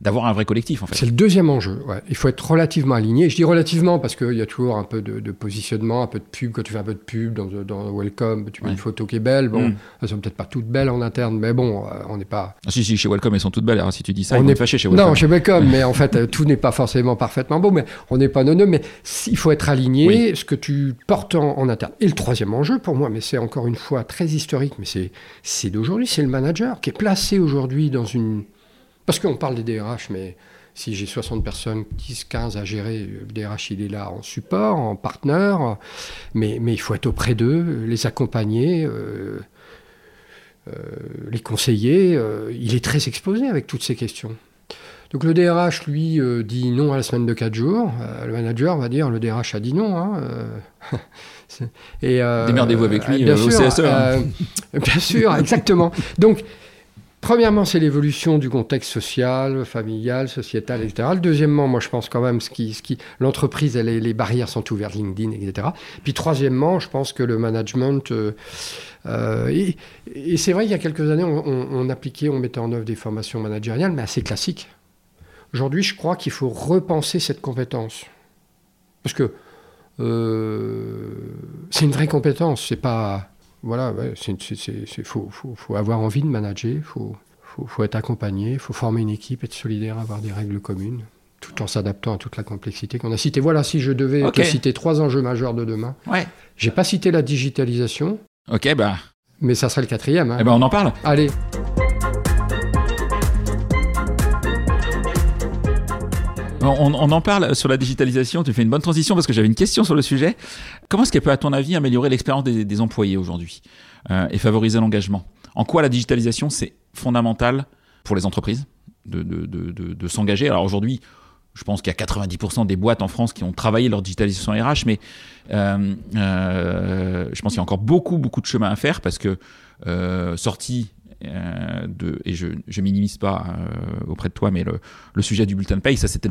d'avoir de, un vrai collectif. En fait. C'est le deuxième enjeu. Ouais. Il faut être relativement aligné. Je dis relativement parce qu'il y a toujours un peu de, de, positionnement, un peu de pub. Quand tu fais un peu de pub dans, dans Welcome, tu mets une photo qui est belle. Bon, mm. elles sont peut-être pas toutes belles en interne, mais bon, euh, on n'est pas. Ah, si, si, chez Welcome, elles sont toutes belles. Alors, si tu dis ça, on est fâché chez Welcome. Non, chez Welcome, mais en (laughs) fait, tout n'est pas forcément parfaitement beau. Mais on n'est pas non, mais il faut être aligné, ce que tu portes en, en interne. Et le troisième enjeu pour moi, mais c'est encore une fois très historique, mais c'est c'est d'aujourd'hui, c'est le manager qui est placé aujourd'hui dans une... Parce qu'on parle des DRH, mais si j'ai 60 personnes, 10, 15 à gérer, le DRH, il est là en support, en partenaire, mais, mais il faut être auprès d'eux, les accompagner, euh, euh, les conseiller. Euh, il est très exposé avec toutes ces questions. Donc le DRH, lui, dit non à la semaine de 4 jours. le manager va dire le DRH a dit non. Hein, (laughs) et, euh, Démerdez-vous avec lui bien euh, sûr, CSE. Hein. Euh, (laughs) bien sûr, exactement. Donc, Premièrement, c'est l'évolution du contexte social, familial, sociétal, etc. Deuxièmement, moi, je pense quand même, ce qui, ce qui, l'entreprise, elle, les barrières sont ouvertes, LinkedIn, etc. Puis troisièmement, je pense que le management, et, c'est vrai, il y a quelques années, on, on, appliquait, on mettait en œuvre des formations managériales, mais assez classiques. Aujourd'hui, je crois qu'il faut repenser cette compétence. Parce que euh, c'est une vraie compétence. C'est pas. Voilà, il faut, faut, avoir envie de manager, il faut, faut, être accompagné, il faut former une équipe, être solidaire, avoir des règles communes, tout en s'adaptant à toute la complexité qu'on a citée. Voilà, si je devais citer trois enjeux majeurs de demain. Ouais. J'ai pas cité la digitalisation. Ok, bah. Mais ça serait le quatrième. Hein. Eh ben, on en parle. Allez. On, en parle sur la digitalisation, tu fais une bonne transition parce que j'avais une question sur le sujet. Comment est-ce qu'elle peut, à ton avis, améliorer l'expérience des, employés aujourd'hui euh, et favoriser l'engagement? En quoi la digitalisation, c'est fondamental pour les entreprises de, s'engager? Alors aujourd'hui, je pense qu'il y a 90% des boîtes en France qui ont travaillé leur digitalisation RH, mais euh, euh, je pense qu'il y a encore beaucoup, beaucoup de chemin à faire parce que sortie euh, et je ne minimise pas euh, auprès de toi, mais le, sujet du bulletin de paye, ça c'était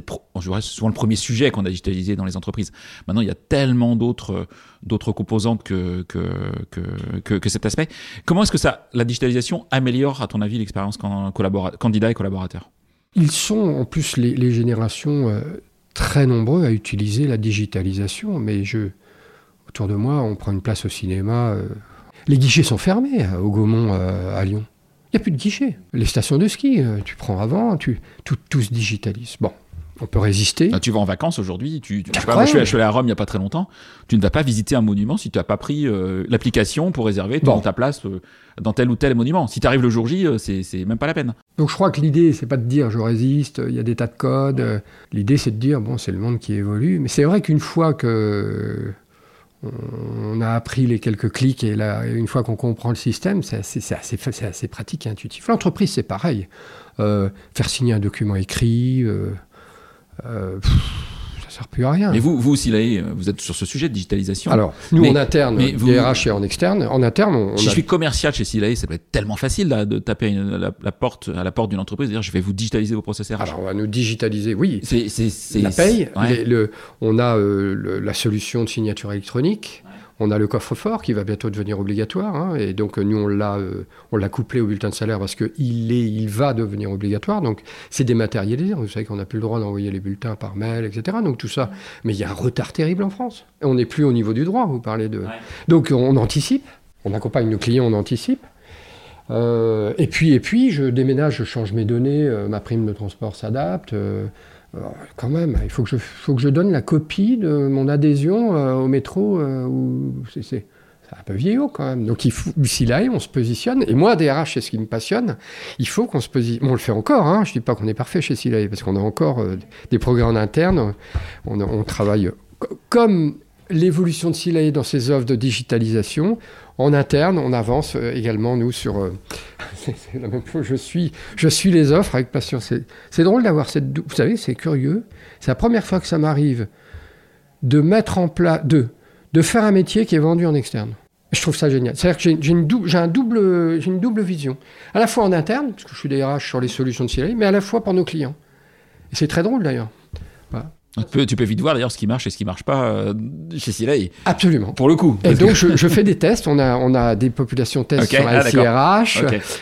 souvent le premier sujet qu'on a digitalisé dans les entreprises. Maintenant, il y a tellement d'autres composantes que que, que, cet aspect. Comment est-ce que ça, la digitalisation améliore, à ton avis, l'expérience candidat et collaborateur? Ils sont en plus les, les générations euh, très nombreux à utiliser la digitalisation, mais je, autour de moi, on prend une place au cinéma. les guichets sont fermés au Gaumont à Lyon. Il n'y a plus de guichet. Les stations de ski, euh, tu prends avant, tu, tout, tout se digitalise. Bon, on peut résister. Ah, tu vas en vacances aujourd'hui, tu, tu pas, moi, je, suis, allé à Rome il n'y a pas très longtemps, tu ne vas pas visiter un monument si tu n'as pas pris euh, l'application pour réserver ta place euh, dans tel ou tel monument. Si tu arrives le jour J, c'est même pas la peine. Donc je crois que l'idée, c'est pas de dire je résiste, il y a des tas de codes. L'idée, c'est de dire, bon, c'est le monde qui évolue. Mais c'est vrai qu'une fois que on a appris les quelques clics et là, une fois qu'on comprend le système, c'est assez, pratique et intuitif. L'entreprise, c'est pareil. Euh, faire signer un document écrit, euh, euh, sert plus à rien. Mais vous, vous aussi, là, vous êtes sur ce sujet de digitalisation. Alors, nous, en interne, mais vous, DRH et en externe. En interne, on, si je suis commercial chez Silae, ça peut être tellement facile de taper la, porte, à la porte d'une entreprise et dire je vais vous digitaliser vos process RH. Alors, on va nous digitaliser, oui. C'est la paye. le, on a euh, la solution de signature électronique. On a le coffre-fort qui va bientôt devenir obligatoire, hein, et donc nous on l'a, euh, on l'a couplé au bulletin de salaire parce qu'il est, il va devenir obligatoire. Donc c'est dématérialisé. Vous savez qu'on n'a plus le droit d'envoyer les bulletins par mail, etc. Donc tout ça, mais il y a un retard terrible en France. On n'est plus au niveau du droit. Vous parlez de, donc on anticipe. On accompagne nos clients, on anticipe. Euh, et puis, et puis, je déménage, je change mes données, euh, ma prime de transport s'adapte quand même, il faut que, je, faut que je donne la copie de mon adhésion euh, au métro. Euh, c'est un peu vieillot quand même. Donc il on se positionne. Et moi, DRH, c'est ce qui me passionne. Il faut qu'on se positionne. on le fait encore. Hein. Je dis pas qu'on est parfait chez Silae parce qu'on a encore euh, des progrès en interne. On, travaille comme l'évolution de Silae dans ses offres de digitalisation. En interne, on avance euh, également, nous, sur... Euh, (laughs) c'est la même chose, je suis, les offres avec passion. C'est drôle d'avoir cette... Vous savez, c'est curieux. C'est la première fois que ça m'arrive de mettre en place... De, de faire un métier qui est vendu en externe. Je trouve ça génial. C'est-à-dire que j'ai une, un double, une double vision. À la fois en interne, parce que je suis DRH sur les solutions de CLI, mais à la fois pour nos clients. Et c'est très drôle d'ailleurs. Tu peux, tu peux, vite voir d'ailleurs ce qui marche et ce qui marche pas euh, chez Silei. Absolument. Pour le coup. Et donc je, fais des tests. On a, on a des populations tests sur la ah,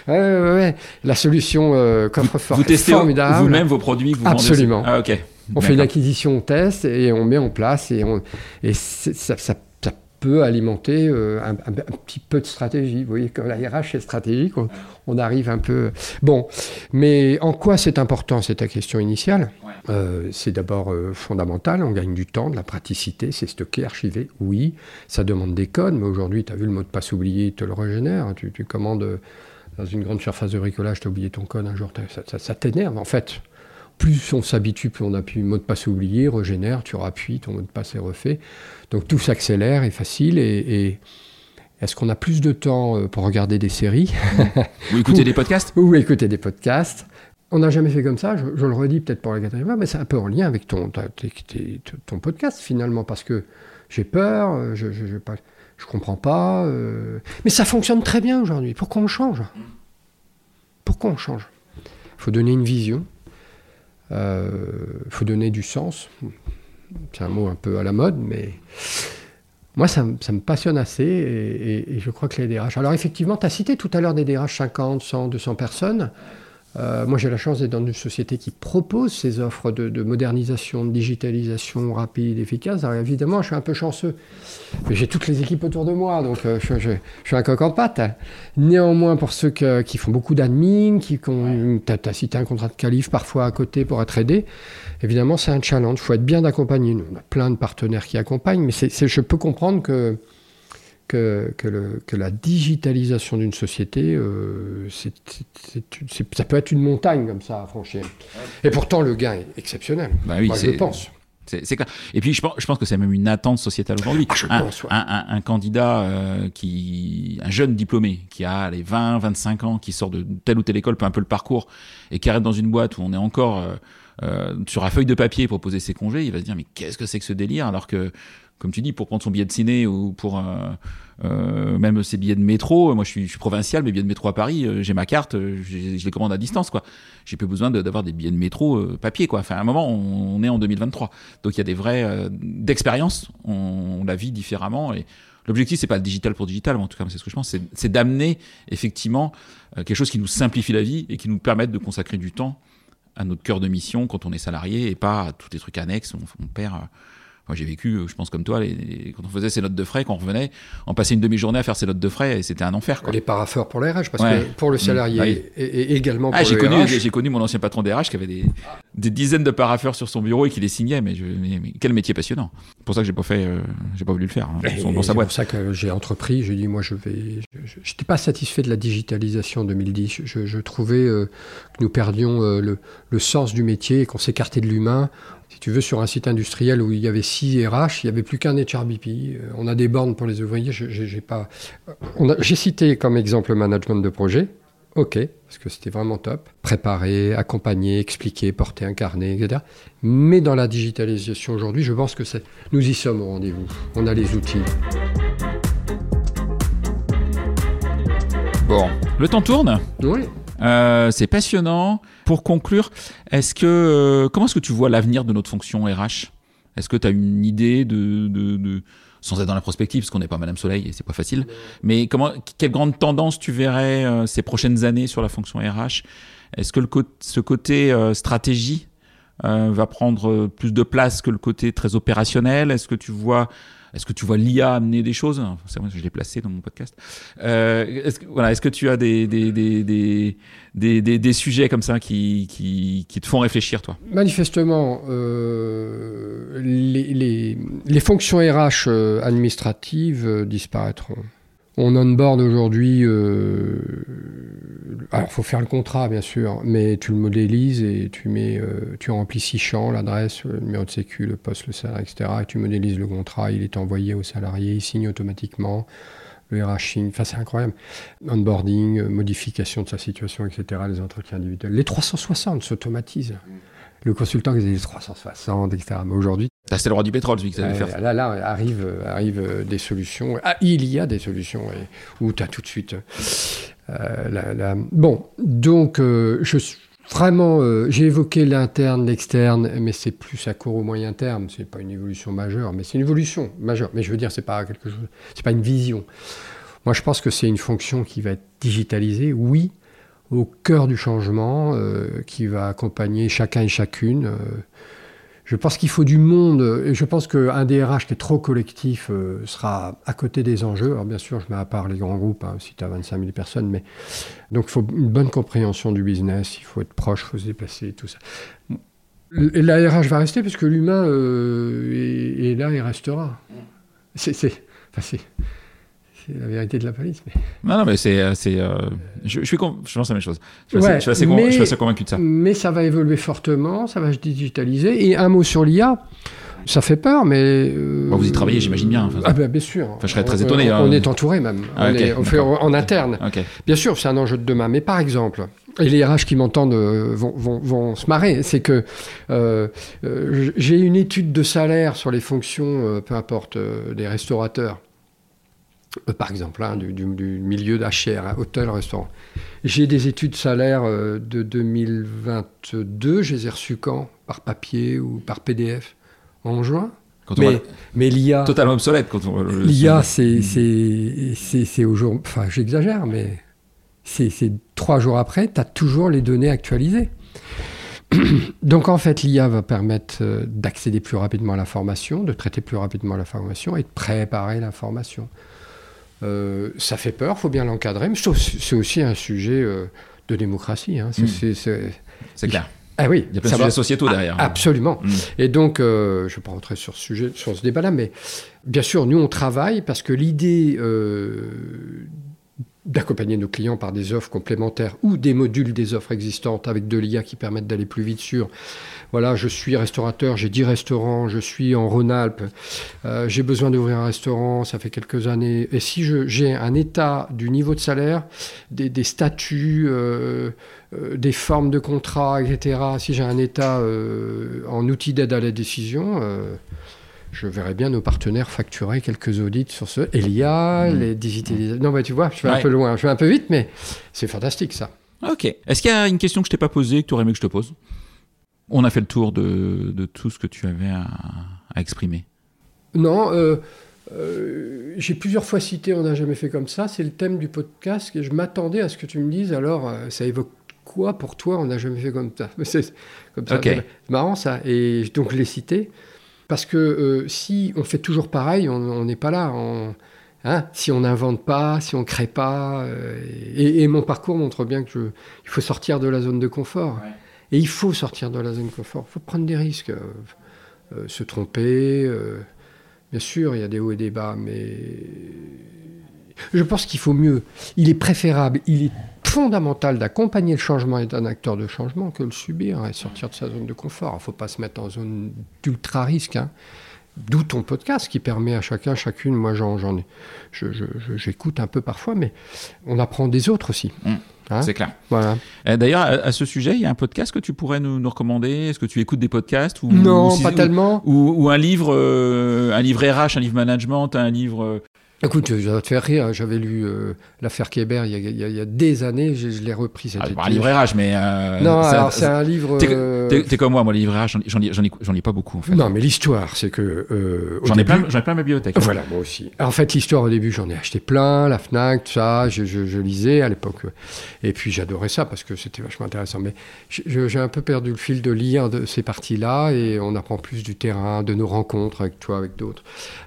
ouais, ouais. La solution euh, coffre-fort. Vous testez vous-même vos produits que vous Absolument. Ah, ok. On fait une acquisition, on teste et on met en place et, on, et ça, ça peut alimenter euh, un, petit peu de stratégie. Vous voyez, comme la RH est stratégique, on, arrive un peu. Bon, mais en quoi c'est important C'est ta question initiale? Euh, c'est d'abord euh, fondamental, on gagne du temps, de la praticité, c'est stocké, archivé. Oui, ça demande des codes, mais aujourd'hui, tu as vu le mot de passe oublié, il te le régénère. Tu, commandes dans une grande surface de bricolage, tu as oublié ton code un jour, ça t'énerve en fait plus on s'habitue, plus on appuie mot de passe oublié, régénère, tu rappuies, ton mot de passe est refait. Donc tout s'accélère, est facile. Et, est-ce qu'on a plus de temps euh, pour regarder des séries? Ou écouter des podcasts? (laughs) Ou écouter des podcasts. On n'a jamais fait comme ça, je, le redis peut-être pour la quatrième fois, mais c'est un peu en lien avec ton, ton podcast finalement, parce que j'ai peur, euh, je ne comprends pas. Euh, mais ça fonctionne très bien aujourd'hui. Pourquoi on change? Pourquoi on change? Il faut donner une vision, il euh, faut donner du sens. C'est un mot un peu à la mode, mais moi, ça, me passionne assez et, je crois que les DRH. Alors, effectivement, tu as cité tout à l'heure des DRH 50, 100, 200 personnes. Euh, moi, j'ai la chance d'être dans une société qui propose ces offres de, modernisation, de digitalisation rapide, efficace. Alors, évidemment, je suis un peu chanceux. J'ai toutes les équipes autour de moi, donc euh, je, suis un coq en pâte. Néanmoins, pour ceux qui font beaucoup d'admin, qui ont, as, cité un contrat de qualif parfois à côté pour être aidé, évidemment, c'est un challenge. Il faut être bien accompagné. On a plein de partenaires qui accompagnent, mais je peux comprendre que que, que, la digitalisation d'une société, euh, ça peut être une montagne comme ça à franchir. Et pourtant, le gain est exceptionnel. Bah oui, Moi, je pense. C'est clair. Et puis, je pense, je pense que c'est même une attente sociétale aujourd'hui. Ah, un, un, candidat euh, qui, un jeune diplômé qui a les 20, 25 ans, qui sort de telle ou telle école, peu un peu le parcours, et qui arrête dans une boîte où on est encore euh, sur la feuille de papier pour poser ses congés, il va se dire mais qu'est-ce que c'est que ce délire? Alors que comme tu dis, pour prendre son billet de ciné ou pour euh, euh, même ses billets de métro. Moi, je suis, provincial, mes billets de métro à Paris, euh, j'ai ma carte, je les commande à distance, quoi. J'ai peu besoin d'avoir des billets de métro papier, quoi. Enfin, à un moment, on, est en 2023, donc il y a des vrais d'expérience. On, la vit différemment et L'objectif, c'est pas le digital pour digital, mais en tout cas, c'est ce que je pense, c'est d'amener effectivement quelque chose qui nous simplifie la vie et qui nous permette de consacrer du temps à notre cœur de mission quand on est salarié et pas à tous les trucs annexes. On, on perd moi, j'ai vécu, euh, je pense comme toi, les, quand on faisait ses notes de frais, quand on revenait, on passait une demi-journée à faire ses notes de frais et c'était un enfer. Quoi. Les parapheurs pour les RH, parce que pour le mmh. salarié et, également ah, pour j'ai connu, J'ai connu mon ancien patron des RH qui avait des, des dizaines de paraffeurs sur son bureau et qui les signait, mais, je, quel métier passionnant. C'est pour ça que j'ai pas fait, euh, j'ai pas voulu le faire hein. C'est pour ça que j'ai entrepris. J'ai dit, moi, je vais. Je n'étais pas satisfait de la digitalisation en 2010. Je, trouvais euh, que nous perdions le, le, sens du métier et qu'on s'écartait de l'humain tu veux, sur un site industriel où il y avait 6 RH, il n'y avait plus qu'un HRBP. Euh, on a des bornes pour les ouvriers. J'ai pas. J'ai cité comme exemple le management de projet. Ok, parce que c'était vraiment top. Préparer, accompagner, expliquer, porter un carnet, etc. Mais dans la digitalisation aujourd'hui, je pense que nous y sommes au rendez-vous. On a les outils. Bon, le temps tourne Oui. Euh, c'est passionnant. Pour conclure, est-ce que euh, comment est-ce que tu vois l'avenir de notre fonction RH Est-ce que tu as une idée de, de, sans être dans la prospective, parce qu'on n'est pas Madame Soleil et c'est pas facile, mais comment, quelle grande tendance tu verrais euh, ces prochaines années sur la fonction RH Est-ce que le, ce côté stratégie va prendre plus de place que le côté très opérationnel? Est-ce que tu vois est-ce que tu vois l'IA amener des choses? Je l'ai placé dans mon podcast. Euh, est-ce, que, voilà, est-ce que tu as des, des, des, des, des sujets comme ça qui, qui, te font réfléchir, toi? Manifestement, euh, les, les, les, fonctions RH euh, administratives disparaîtront. On onboard aujourd'hui. Euh, alors, il faut faire le contrat, bien sûr, mais tu le modélises et tu mets, euh, tu remplis six champs, l'adresse, le numéro de sécu, le poste, le salaire, etc. Et tu modélises le contrat, il est envoyé au salarié, il signe automatiquement. Le RH enfin c'est incroyable. Onboarding, modification de sa situation, etc. Les entretiens individuels. Les 360 s'automatisent. Le consultant qui les 360, etc. Mais aujourd'hui, C'était le roi du pétrole, celui qui savait faire. Là, là arrivent arrive des solutions. Ah, il y a des solutions où tu as tout de suite. La, Bon, donc, je suis Vraiment, euh, j'ai évoqué l'interne, l'externe, mais c'est plus à court ou moyen terme. C'est pas une évolution majeure, mais c'est une évolution majeure. Mais je veux dire, c'est pas quelque chose, c'est pas une vision. Moi, je pense que c'est une fonction qui va être digitalisée, oui, au cœur du changement, euh, qui va accompagner chacun et chacune. Je pense qu'il faut du monde, et je pense qu'un DRH qui est trop collectif euh, sera à côté des enjeux. Alors bien sûr, je mets à part les grands groupes, hein, si tu as 25 000 personnes, mais donc il faut une bonne compréhension du business, il faut être proche, il faut se déplacer, tout ça. Et la RH va rester parce l'humain euh, est, là et restera. C'est, c'est la vérité de la police. Mais... (laughs) Non, non, mais c'est. Euh, c'est euh, je, je, suis je pense la même chose. Je suis, assez, assez, convaincu de ça. Mais ça va évoluer fortement, ça va se digitaliser. Et un mot sur l'IA. Ça fait peur, mais. Euh, vous y travaillez, j'imagine bien. ah, ben, bien sûr. Enfin, je serais très étonné. On, hein. est entouré même. Ah, on, est, on fait en interne. Bien sûr, c'est un enjeu de demain. Mais par exemple, et les RH qui m'entendent vont, vont, vont, se marrer, c'est que euh, j'ai une étude de salaire sur les fonctions, peu importe, des restaurateurs. Euh, par exemple, hein, du, milieu d'HR, hein, hôtel, restaurant. J'ai des études salaires euh, de 2022, je les ai reçues quand? Par papier ou par PDF En juin? Mais, mais l'IA. Totalement obsolète quand on. L'IA, c'est, c'est, aujourd'hui. Enfin, j'exagère, mais c'est, trois jours après, tu as toujours les données actualisées. (clears throat) Donc en fait, l'IA va permettre euh, d'accéder plus rapidement à l'information, de traiter plus rapidement l'information et de préparer l'information. Euh, ça fait peur, il faut bien l'encadrer, mais c'est aussi un sujet euh, de démocratie. Hein. Hmm. C'est clair. Ah oui, il y a plein de sujets sociétaux derrière. Absolument. Hmm. Et donc, euh, je ne vais pas rentrer sur ce sujet, sur ce débat-là, mais bien sûr, nous on travaille parce que l'idée d'accompagner nos clients par des offres complémentaires ou des modules des offres existantes avec de l'IA qui permettent d'aller plus vite sur voilà, je suis restaurateur, j'ai 10 restaurants, je suis en Rhône-Alpes, euh, j'ai besoin d'ouvrir un restaurant, ça fait quelques années. Et si j'ai un état du niveau de salaire, des, statuts, euh, euh, des formes de contrat, etc., si j'ai un état en outil d'aide à la décision, je verrais bien nos partenaires facturer quelques audits sur ce. Elia, mmh. les digitalisations. Non, mais tu vois, je vais un peu loin, je vais un peu vite, mais c'est fantastique ça. Ok. Est-ce qu'il y a une question que je t'ai pas posée, que tu aurais aimé que je te pose? On a fait le tour de, tout ce que tu avais à, exprimer. Non, euh, euh, j'ai plusieurs fois cité On n'a jamais fait comme ça. C'est le thème du podcast et je m'attendais à ce que tu me dises alors, euh, ça évoque quoi pour toi On n'a jamais fait comme ça? (laughs) C'est comme ça. C'est marrant ça. Et donc je l'ai cité parce que si on fait toujours pareil, on n'est pas là. Hein, si on n'invente pas, si on ne crée pas. Et, mon parcours montre bien qu'il faut sortir de la zone de confort. Et il faut sortir de la zone de confort, il faut prendre des risques, euh, euh, se tromper. Euh, bien sûr, il y a des hauts et des bas, mais je pense qu'il faut mieux. Il est préférable, il est fondamental d'accompagner le changement et d'un acteur de changement que le subir et sortir de sa zone de confort. Il ne faut pas se mettre en zone d'ultra risque. Hein. D'où ton podcast qui permet à chacun, chacune, moi j'en ai, j'écoute un peu parfois, mais on apprend des autres aussi. Mmh. Hein c'est clair. Voilà. Euh, d'ailleurs, à, ce sujet, il y a un podcast que tu pourrais nous, recommander? Est-ce que tu écoutes des podcasts ou, Non, pas tellement. Ou, un livre, euh, un livre RH, un livre management, un livre euh, Écoute, je vais te faire rire. J'avais lu euh, l'affaire Kéber il, il, y a des années. Je, l'ai repris. Ah, un livre RH, mais. Euh, non, alors c'est un livre. T'es euh, comme moi, moi, les livres RH, j'en lis, lis, pas beaucoup. En fait. Non, mais l'histoire, c'est que. j'en ai, plein, ai plein ma bibliothèque. Voilà, moi aussi. en fait, l'histoire, au début, j'en ai acheté plein, la Fnac, tout ça. Je, je lisais à l'époque. Et puis, j'adorais ça parce que c'était vachement intéressant. Mais j'ai un peu perdu le fil de lire de ces parties-là et on apprend plus du terrain, de nos rencontres avec toi, avec d'autres.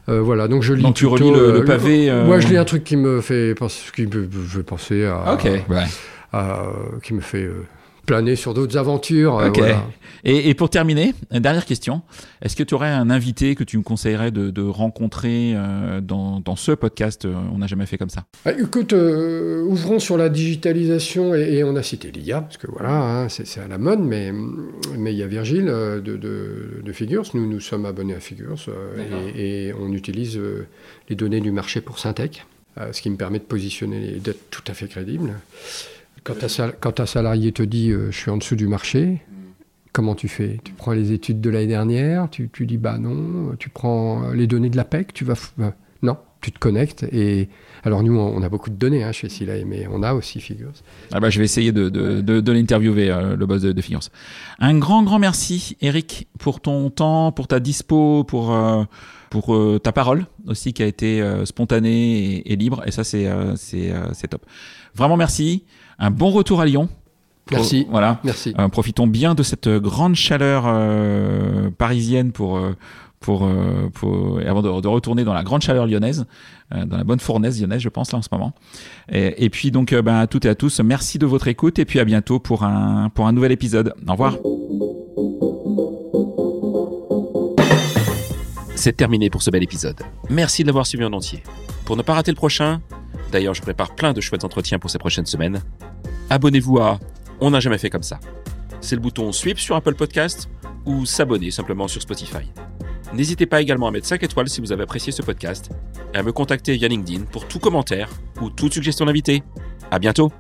voilà, donc je lis. Donc, tu relis le, le pavé. Moi, je lis un truc qui me fait penser, qui me fait penser à, Ok, ouais. qui me fait euh, planer sur d'autres aventures. Euh. Et, pour terminer, dernière question. Est-ce que tu aurais un invité que tu me conseillerais de, rencontrer euh, dans, ce podcast On n'a jamais fait comme ça? Ah, écoute, ouvrons sur la digitalisation et, on a cité l'IA, parce que voilà, hein, c'est à la mode, mais mais il y a Virgile de, de, Figures. Nous, nous sommes abonnés à Figures et, et, on utilise les données du marché pour Syntec, euh, ce qui me permet de positionner et d'être tout à fait crédible. Quand un, salarié te dit euh, je suis en dessous du marché, Comment tu fais? Tu prends les études de l'année dernière, tu, tu, dis bah non, tu prends les données de l'APEC, tu vas... tu te connectes et alors nous on a beaucoup de données hein, chez Sila mais on a aussi Figures. Ah bah, je vais essayer de, de, de, l'interviewer euh, le boss de, Figures. Un grand grand merci Eric pour ton temps, pour ta dispo, pour euh, pour euh, ta parole aussi qui a été spontanée et, et, libre et ça c'est c'est top. Vraiment merci. Un bon retour à Lyon. Merci. Voilà. Merci. Euh, profitons bien de cette grande chaleur euh, parisienne pour euh, pour avant de, retourner dans la grande chaleur lyonnaise, dans la bonne fournaise lyonnaise, je pense là en ce moment. Et, puis donc ben, à toutes et à tous, merci de votre écoute et puis à bientôt pour un pour un nouvel épisode. Au revoir. C'est terminé pour ce bel épisode. Merci de l'avoir suivi en entier. Pour ne pas rater le prochain, d'ailleurs je prépare plein de chouettes entretiens pour ces prochaines semaines, abonnez-vous à on n'a jamais fait comme ça. C'est le bouton Sweep sur Apple Podcast ou s'abonner simplement sur Spotify. N'hésitez pas également à mettre 5 étoiles si vous avez apprécié ce podcast et à me contacter via LinkedIn pour tout commentaire ou toute suggestion d'invité. À bientôt!